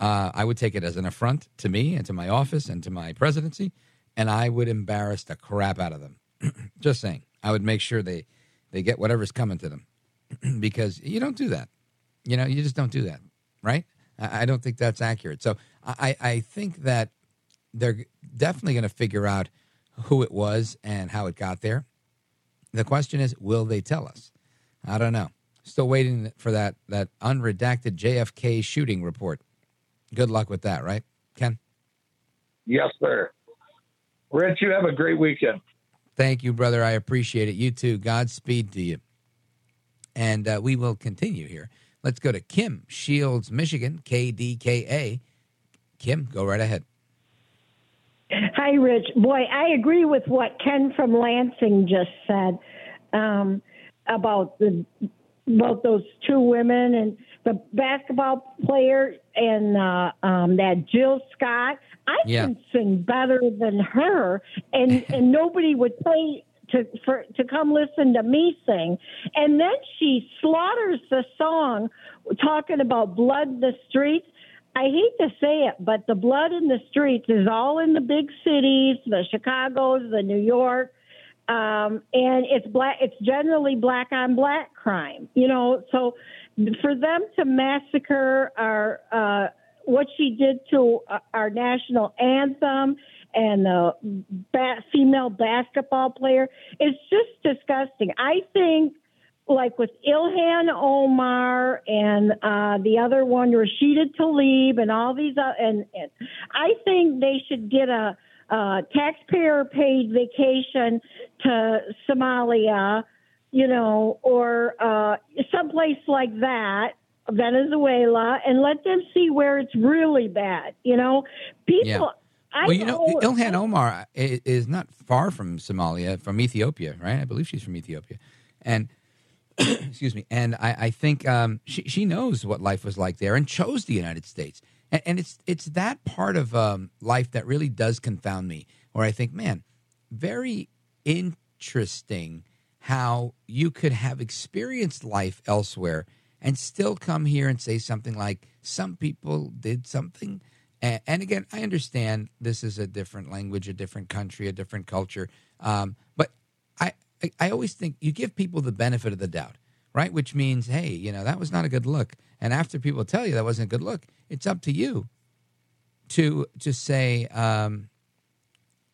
uh, I would take it as an affront to me and to my office and to my presidency, and I would embarrass the crap out of them. just saying, I would make sure they they get whatever's coming to them because you don't do that. You know, you just don't do that, right? I, I don't think that's accurate. So I, I think that they're definitely going to figure out who it was and how it got there. The question is, will they tell us? I don't know. Still waiting for that that unredacted JFK shooting report. Good luck with that, right, Ken? Yes, sir. Rich, you have a great weekend. Thank you, brother. I appreciate it. You too. Godspeed to you. And uh, we will continue here. Let's go to Kim Shields, Michigan, KDKA. Kim, go right ahead. Hi, Rich. Boy, I agree with what Ken from Lansing just said um, about the about those two women and the basketball player and uh, um, that Jill Scott. I Yeah. can sing better than her, and and nobody would pay to for to come listen to me sing. And then she slaughters the song, talking about blood in the streets. I hate to say it, but the blood in the streets is all in the big cities, the Chicago's, the New York, um, and it's black. It's generally black on black crime, you know. So for them to massacre our uh, what she did to uh, our national anthem and the ba- female basketball player, it's just disgusting. I think like with Ilhan Omar and uh, the other one, Rashida Tlaib, and all these, uh, and, and I think they should get a, uh taxpayer-paid vacation to Somalia, you know, or uh, someplace like that. Venezuela and let them see where it's really bad. You know, people. Yeah. I well, you know, know- Ilhan Omar is not far from Somalia, from Ethiopia, right? I believe she's from Ethiopia, and excuse me, and I, I think um, she she knows what life was like there and chose the United States, and, and it's it's that part of um, life that really does confound me, where I think, man, very interesting how you could have experienced life elsewhere and still come here and say something like some people did something. And, again i understand this is a different language a different country a different culture um, but I, I i always think you give people the benefit of the doubt right? Which means hey you know that was not a good look. And after people tell you that wasn't a good look it's up to you to to say um,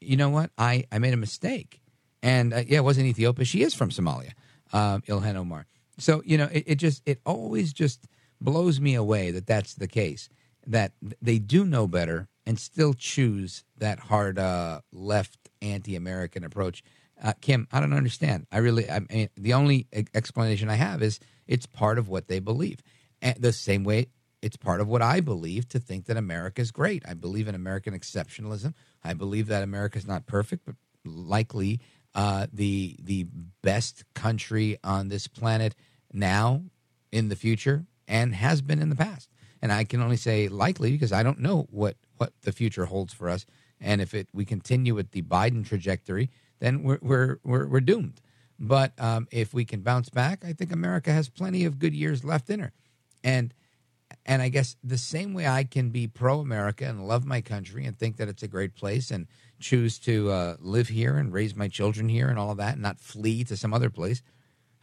you know what? I i made a mistake and uh, yeah it wasn't ethiopia she is from somalia um, ilhan omar So you know, it, it just it always just blows me away that that's the case. That they do know better and still choose that hard uh, left anti-American approach. Uh, Kim, I don't understand. I really, I mean, the only explanation I have is it's part of what they believe. And the same way it's part of what I believe to think that America is great. I believe in American exceptionalism. I believe that America is not perfect, but likely uh, the the best country on this planet now, in the future, and has been in the past. And I can only say likely because I don't know what what the future holds for us. And if it we continue with the Biden trajectory, then we're we're we're, we're doomed. But um, if we can bounce back, I think America has plenty of good years left in her. And and I guess the same way I can be pro America and love my country and think that it's a great place and choose to uh, live here and raise my children here and all of that, and not flee to some other place,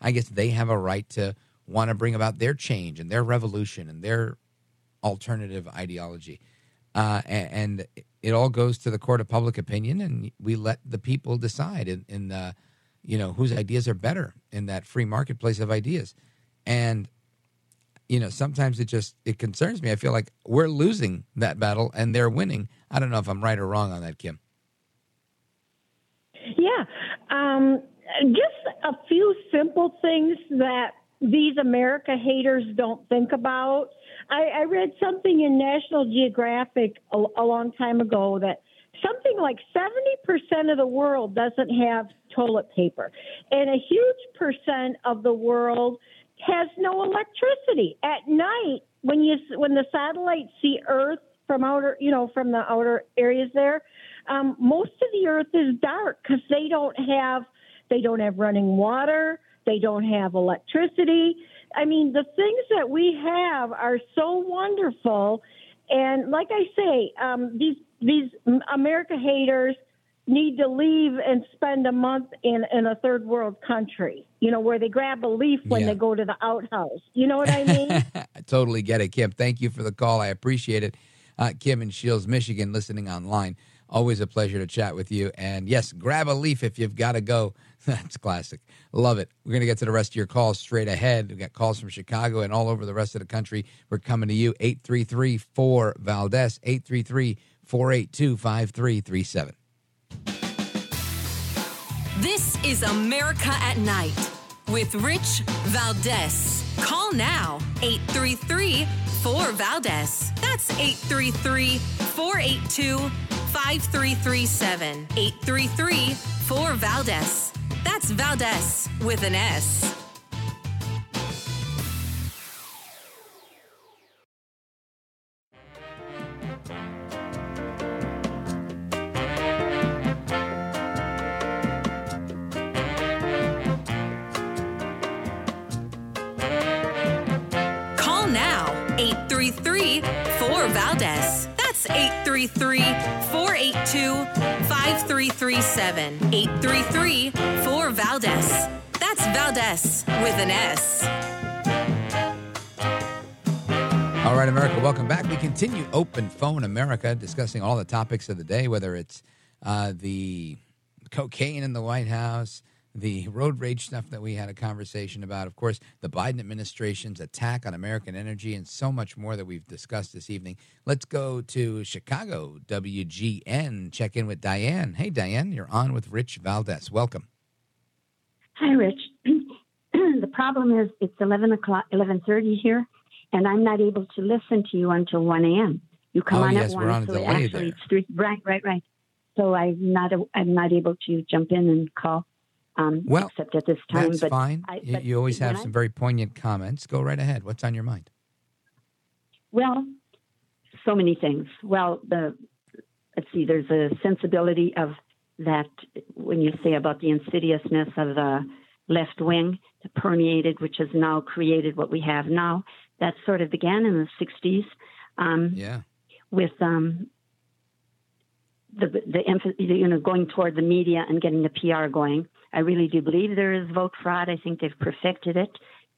I guess they have a right to want to bring about their change and their revolution and their alternative ideology. Uh, a- and, it all goes to the court of public opinion, and we let the people decide in, in uh, you know, whose ideas are better in that free marketplace of ideas. And you know, sometimes it just it concerns me. I feel like we're losing that battle and they're winning. I don't know if I'm right or wrong on that, Kim. Yeah. Um, just a few simple things that these America haters don't think about. I, I read something in National Geographic a, a long time ago that something like 70% of the world doesn't have toilet paper, and a huge percent of the world has no electricity. At night, when you when the satellites see Earth from outer, you know, from the outer areas there, um, most of the Earth is dark because they don't have they don't have running water, they don't have electricity. I mean, the things that we have are so wonderful, and like I say, um, these these America haters need to leave and spend a month in, in a third world country, you know, where they grab a leaf when Yeah. they go to the outhouse. You know what I mean? I totally get it, Kim. Thank you for the call. I appreciate it. Uh, Kim in Shields, Michigan, listening online. Always a pleasure to chat with you. And yes, grab a leaf if you've got to go. That's classic. Love it. We're going to get to the rest of your calls straight ahead. We've got calls from Chicago and all over the rest of the country. We're coming to you 833 4 Valdez, 833 482 5337. This is America at Night with Rich Valdez. Call now 833 4 Valdez. That's 833 482 5337. 833 4 Valdez. That's Valdez with an S. 833 482 5337. 833 4 Valdez. That's Valdez with an S. All right, America, welcome back. We continue Open Phone America, discussing all the topics of the day, whether it's uh, the cocaine in the White House, the road rage stuff that we had a conversation about, of course, the Biden administration's attack on American energy, and so much more that we've discussed this evening. Let's go to Chicago, WGN, check in with Diane. Hey, Diane, you're on with Rich Valdez. Welcome. Hi, Rich. the problem is it's eleven o'clock, eleven thirty here, and I'm not able to listen to you until one a.m. You come Oh, on yes, at we're one, on a so delay actually there. it's three. Right, right, right. So I'm not I'm not able to jump in and call. Um, Well, except at this time, That's but fine. I, you, but you always have when I- some very poignant comments. Go right ahead. What's on your mind? Well, so many things. Well, the let's see. There's a sensibility of that when you say about the insidiousness of the left wing that permeated, which has now created what we have now. That sort of began in the '60s. Um, yeah. With um, the the you know going toward the media and getting the PR going. I really do believe there is vote fraud. I think they've perfected it.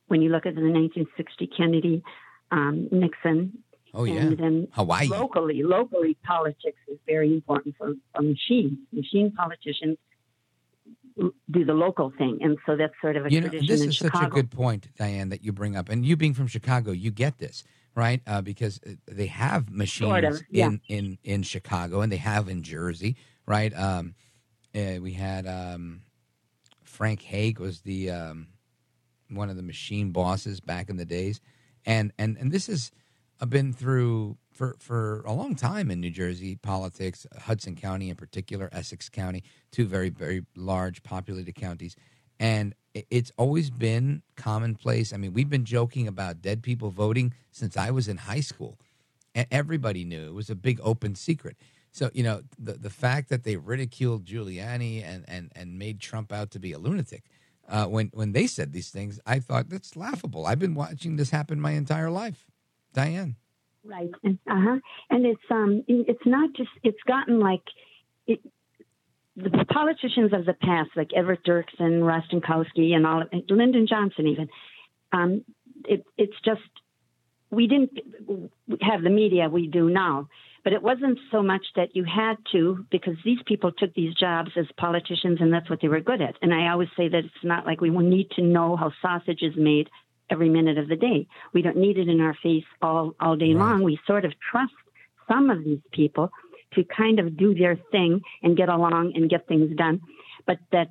When you look at the 1960 Kennedy, um, Nixon, Oh, yeah. and then Hawaii. locally, locally politics is very important for, for machines. Machine politicians do the local thing, and so that's sort of a you know, tradition this in is Chicago. such a good point, Diane, that you bring up. And you being from Chicago, you get this, right? Uh, because uh, they have machines Sort of, yeah. in, in, in Chicago and they have in Jersey, right? Um, uh, we had um, Frank Hague was the um, one of the machine bosses back in the days, and and and this has been through for for a long time in New Jersey politics, Hudson County in particular, Essex County, two very very large populated counties, and it's always been commonplace. I mean, we've been joking about dead people voting since I was in high school, and everybody knew it was a big open secret. So you know the the fact that they ridiculed Giuliani and and and made Trump out to be a lunatic. Uh, when when they said these things, I thought that's laughable. I've been watching this happen my entire life, Diane. Right. Uh huh. And it's um, it's not just. It's gotten like it. The politicians of the past, like Everett Dirksen, Rostenkowski, and all, of, Lyndon Johnson, even. Um, it, it's just we didn't have the media we do now, but it wasn't so much that you had to because these people took these jobs as politicians and that's what they were good at. And I always say that it's not like we need to know how sausage is made every minute of the day. We don't need it in our face all all day long. We sort of trust some of these people to kind of do their thing and get along and get things done, but that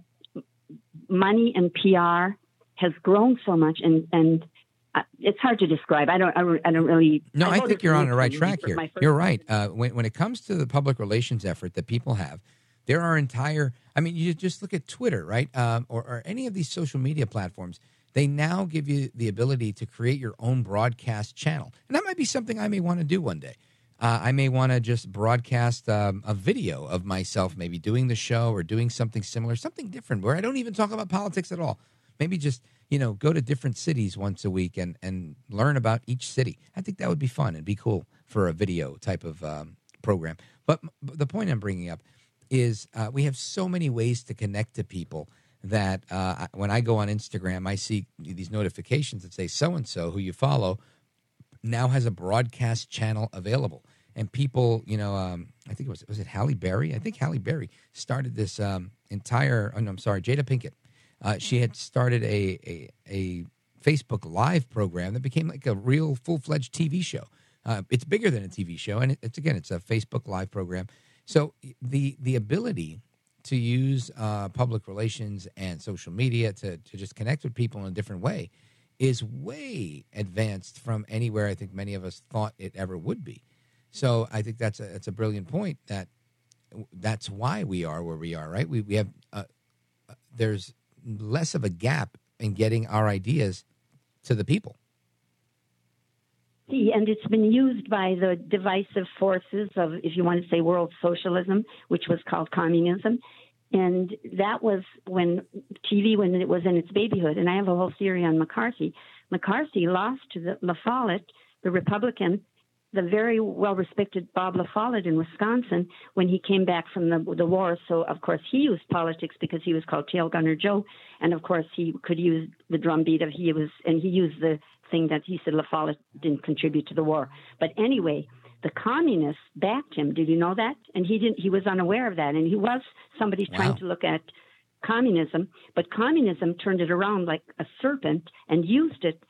money and PR has grown so much and and it's hard to describe. I don't. I don't, I don't really. No, I, voted think you're on the right track here. You're right. Uh, when when it comes to the public relations effort that people have, there are entire. I mean, you just look at Twitter, right, um, or, or any of these social media platforms. They now give you the ability to create your own broadcast channel, and that might be something I may want to do one day. Uh, I may want to just broadcast um, a video of myself, maybe doing the show or doing something similar, something different, where I don't even talk about politics at all. Maybe just you know go to different cities once a week and and learn about each city. I think that would be fun and be cool for a video type of um, program. But, the point I'm bringing up is uh, we have so many ways to connect to people that uh, when I go on Instagram, I see these notifications that say so and so who you follow now has a broadcast channel available. And people, you know, um, I think it was was it Halle Berry? I think Halle Berry started this um, entire. Oh no, I'm sorry, Jada Pinkett. Uh, she had started a, a a Facebook Live program that became like a real full fledged TV show. Uh, it's bigger than a TV show, and it, it's again, it's a Facebook Live program. So the the ability to use uh, public relations and social media to to just connect with people in a different way is way advanced from anywhere I think many of us thought it ever would be. So I think that's a that's a brilliant point. That that's why we are where we are. Right? We we have uh, uh, there's less of a gap in getting our ideas to the people. See, and it's been used by the divisive forces of, if you want to say, world socialism, which was called communism. And that was when TV, when it was in its babyhood. And I have a whole theory on McCarthy. McCarthy lost to the La Follette, the Republican, the very well respected Bob La Follette in Wisconsin when he came back from the the war. So of course he used politics because he was called Tail Gunner Joe, and of course he could use the drumbeat of he was and he used the thing that he said La Follette didn't contribute to the war. But anyway, the communists backed him. Did you know that? And he didn't. He was unaware of that, and he was somebody Wow. trying to look at communism, but communism turned it around like a serpent and used it,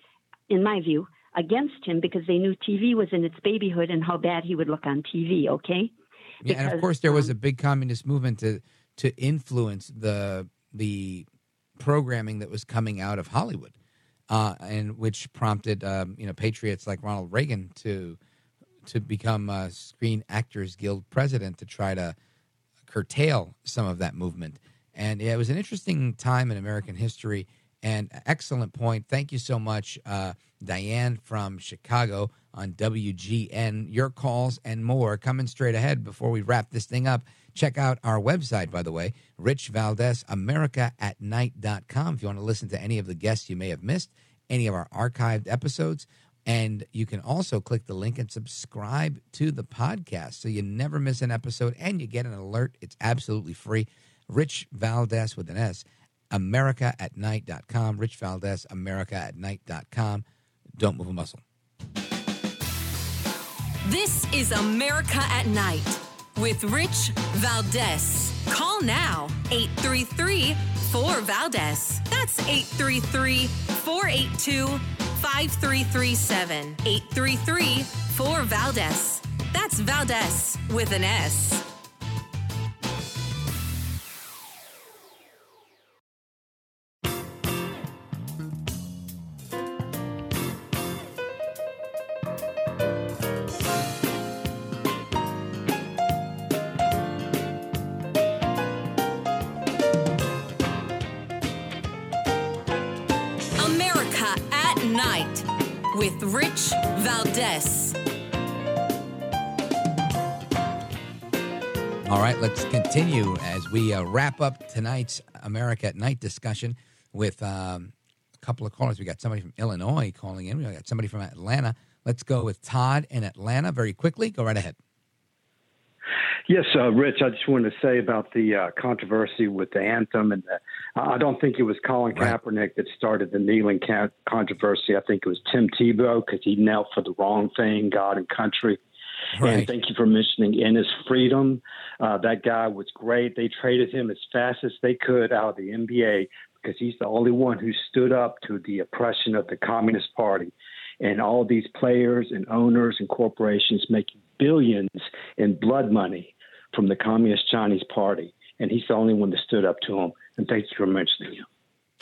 in my view, against him because they knew TV was in its babyhood and how bad he would look on TV. Okay. Yeah, and of course there was um, a big communist movement to to influence the the programming that was coming out of Hollywood, uh, and which prompted um, you know patriots like Ronald Reagan to to become a Screen Actors Guild president to try to curtail some of that movement. And yeah, it was an interesting time in American history. And excellent point. Thank you so much, uh, Diane from Chicago on WGN. Your calls and more coming straight ahead before we wrap this thing up. Check out our website, by the way, Rich Valdez, America at night.com. If you want to listen to any of the guests you may have missed, any of our archived episodes, and you can also click the link and subscribe to the podcast so you never miss an episode and you get an alert. It's absolutely free. Rich Valdez with an S, America at night.com. Rich Valdez, America at night.com. Don't move a muscle. This is America at Night with Rich Valdez. Call now 833 4 Valdez. That's 833 482 5337. 833 4 Valdez. That's Valdez with an S. right, let's continue as we uh, wrap up tonight's America at Night discussion with um, a couple of callers. We got somebody from Illinois calling in. We got somebody from Atlanta. Let's go with Todd in Atlanta very quickly. Go right ahead. Yes, uh, Rich, I just wanted to say about the uh, controversy with the anthem, and the, I don't think it was Colin Kaepernick that started the kneeling ca- controversy. I think it was Tim Tebow because he knelt for the wrong thing, God and country. And thank you for mentioning Enes Freedom. Uh, that guy was great. They traded him as fast as they could out of the NBA because he's the only one who stood up to the oppression of the Communist Party. And all these players and owners and corporations making billions in blood money from the Communist Chinese Party. And he's the only one that stood up to him. And thank you for mentioning him.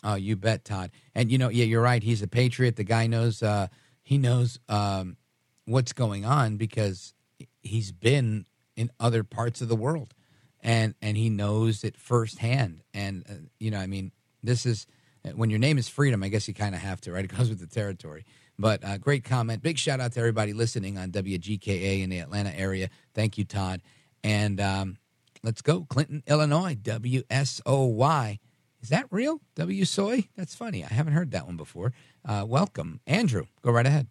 Oh, you bet, Todd. And you know, yeah, you're right. He's a patriot. The guy knows. Uh, he knows um, what's going on because he's been in other parts of the world, and and he knows it firsthand. And uh, you know, I mean, this is when your name is freedom. I guess you kind of have to, right? It goes with the territory. But uh, great comment. Big shout out to everybody listening on WGKA in the Atlanta area. Thank you, Todd. And um, let's go, Clinton, Illinois, WSOY. Is that real? W Soy? That's funny. I haven't heard that one before. Uh, welcome, Andrew. Go right ahead.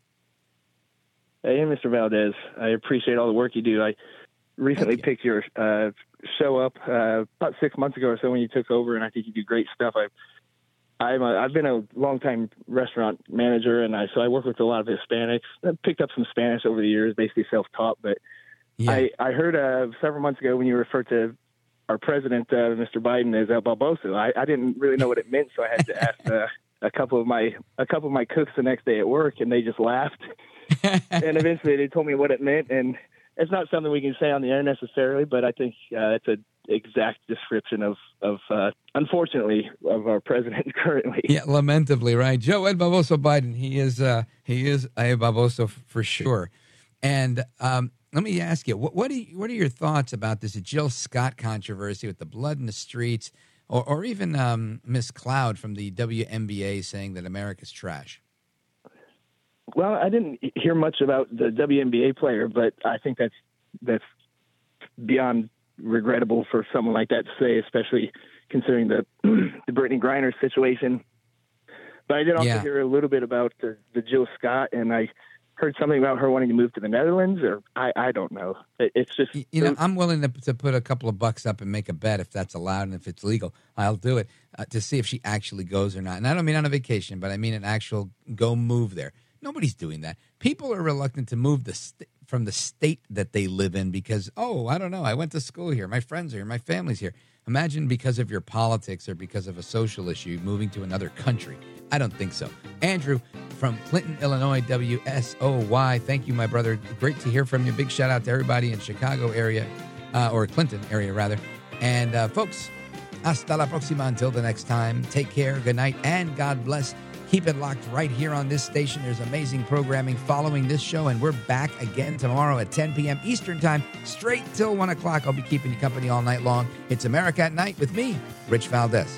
Hey, Mr. Valdez. I appreciate all the work you do. I recently picked your uh, show up uh, about six months ago or so when you took over, and I think you do great stuff. I I'm a, I've been a longtime restaurant manager, and I so I work with a lot of Hispanics. I've picked up some Spanish over the years, basically self-taught. But I I heard uh, several months ago when you referred to our president, uh, Mr. Biden, as El Barboso. I, I didn't really know what it meant, so I had to ask uh, a couple of my a couple of my cooks the next day at work, and they just laughed. And eventually, they told me what it meant, and it's not something we can say on the air necessarily, but I think uh, it's a exact description of of uh, unfortunately of our president currently. Yeah, lamentably, right? Joe Ed Barboso Biden. He is uh, he is a Barboso f- for sure. And um, let me ask you, what what, you, what are your thoughts about this Jill Scott controversy with the blood in the streets, or or even um, Miss Cloud from the WNBA saying that America's trash? Well, I didn't hear much about the WNBA player, but I think that's that's beyond regrettable for someone like that to say, especially considering the the Brittney Griner situation. But I did also Yeah. hear a little bit about the, the Jill Scott, and I heard something about her wanting to move to the Netherlands, or I, I don't know. It, it's just You know, I'm willing to, to put a couple of bucks up and make a bet if that's allowed and if it's legal. I'll do it uh, to see if she actually goes or not. And I don't mean on a vacation, but I mean an actual go move there. Nobody's doing that. People are reluctant to move the st- from the state that they live in because, oh, I don't know, I went to school here, my friends are here, my family's here. Imagine because of your politics or because of a social issue moving to another country. I don't think so. Andrew from Clinton, Illinois, WSOY. Thank you, my brother. Great to hear from you. Big shout out to everybody in Chicago area, uh, or Clinton area rather. And uh, folks, hasta la próxima. Until the next time, take care, good night, and God bless. Keep it locked right here on this station. There's amazing programming following this show, and we're back again tomorrow at 10 p.m. Eastern Time, straight till 1 o'clock. I'll be keeping you company all night long. It's America at Night with me, Rich Valdez.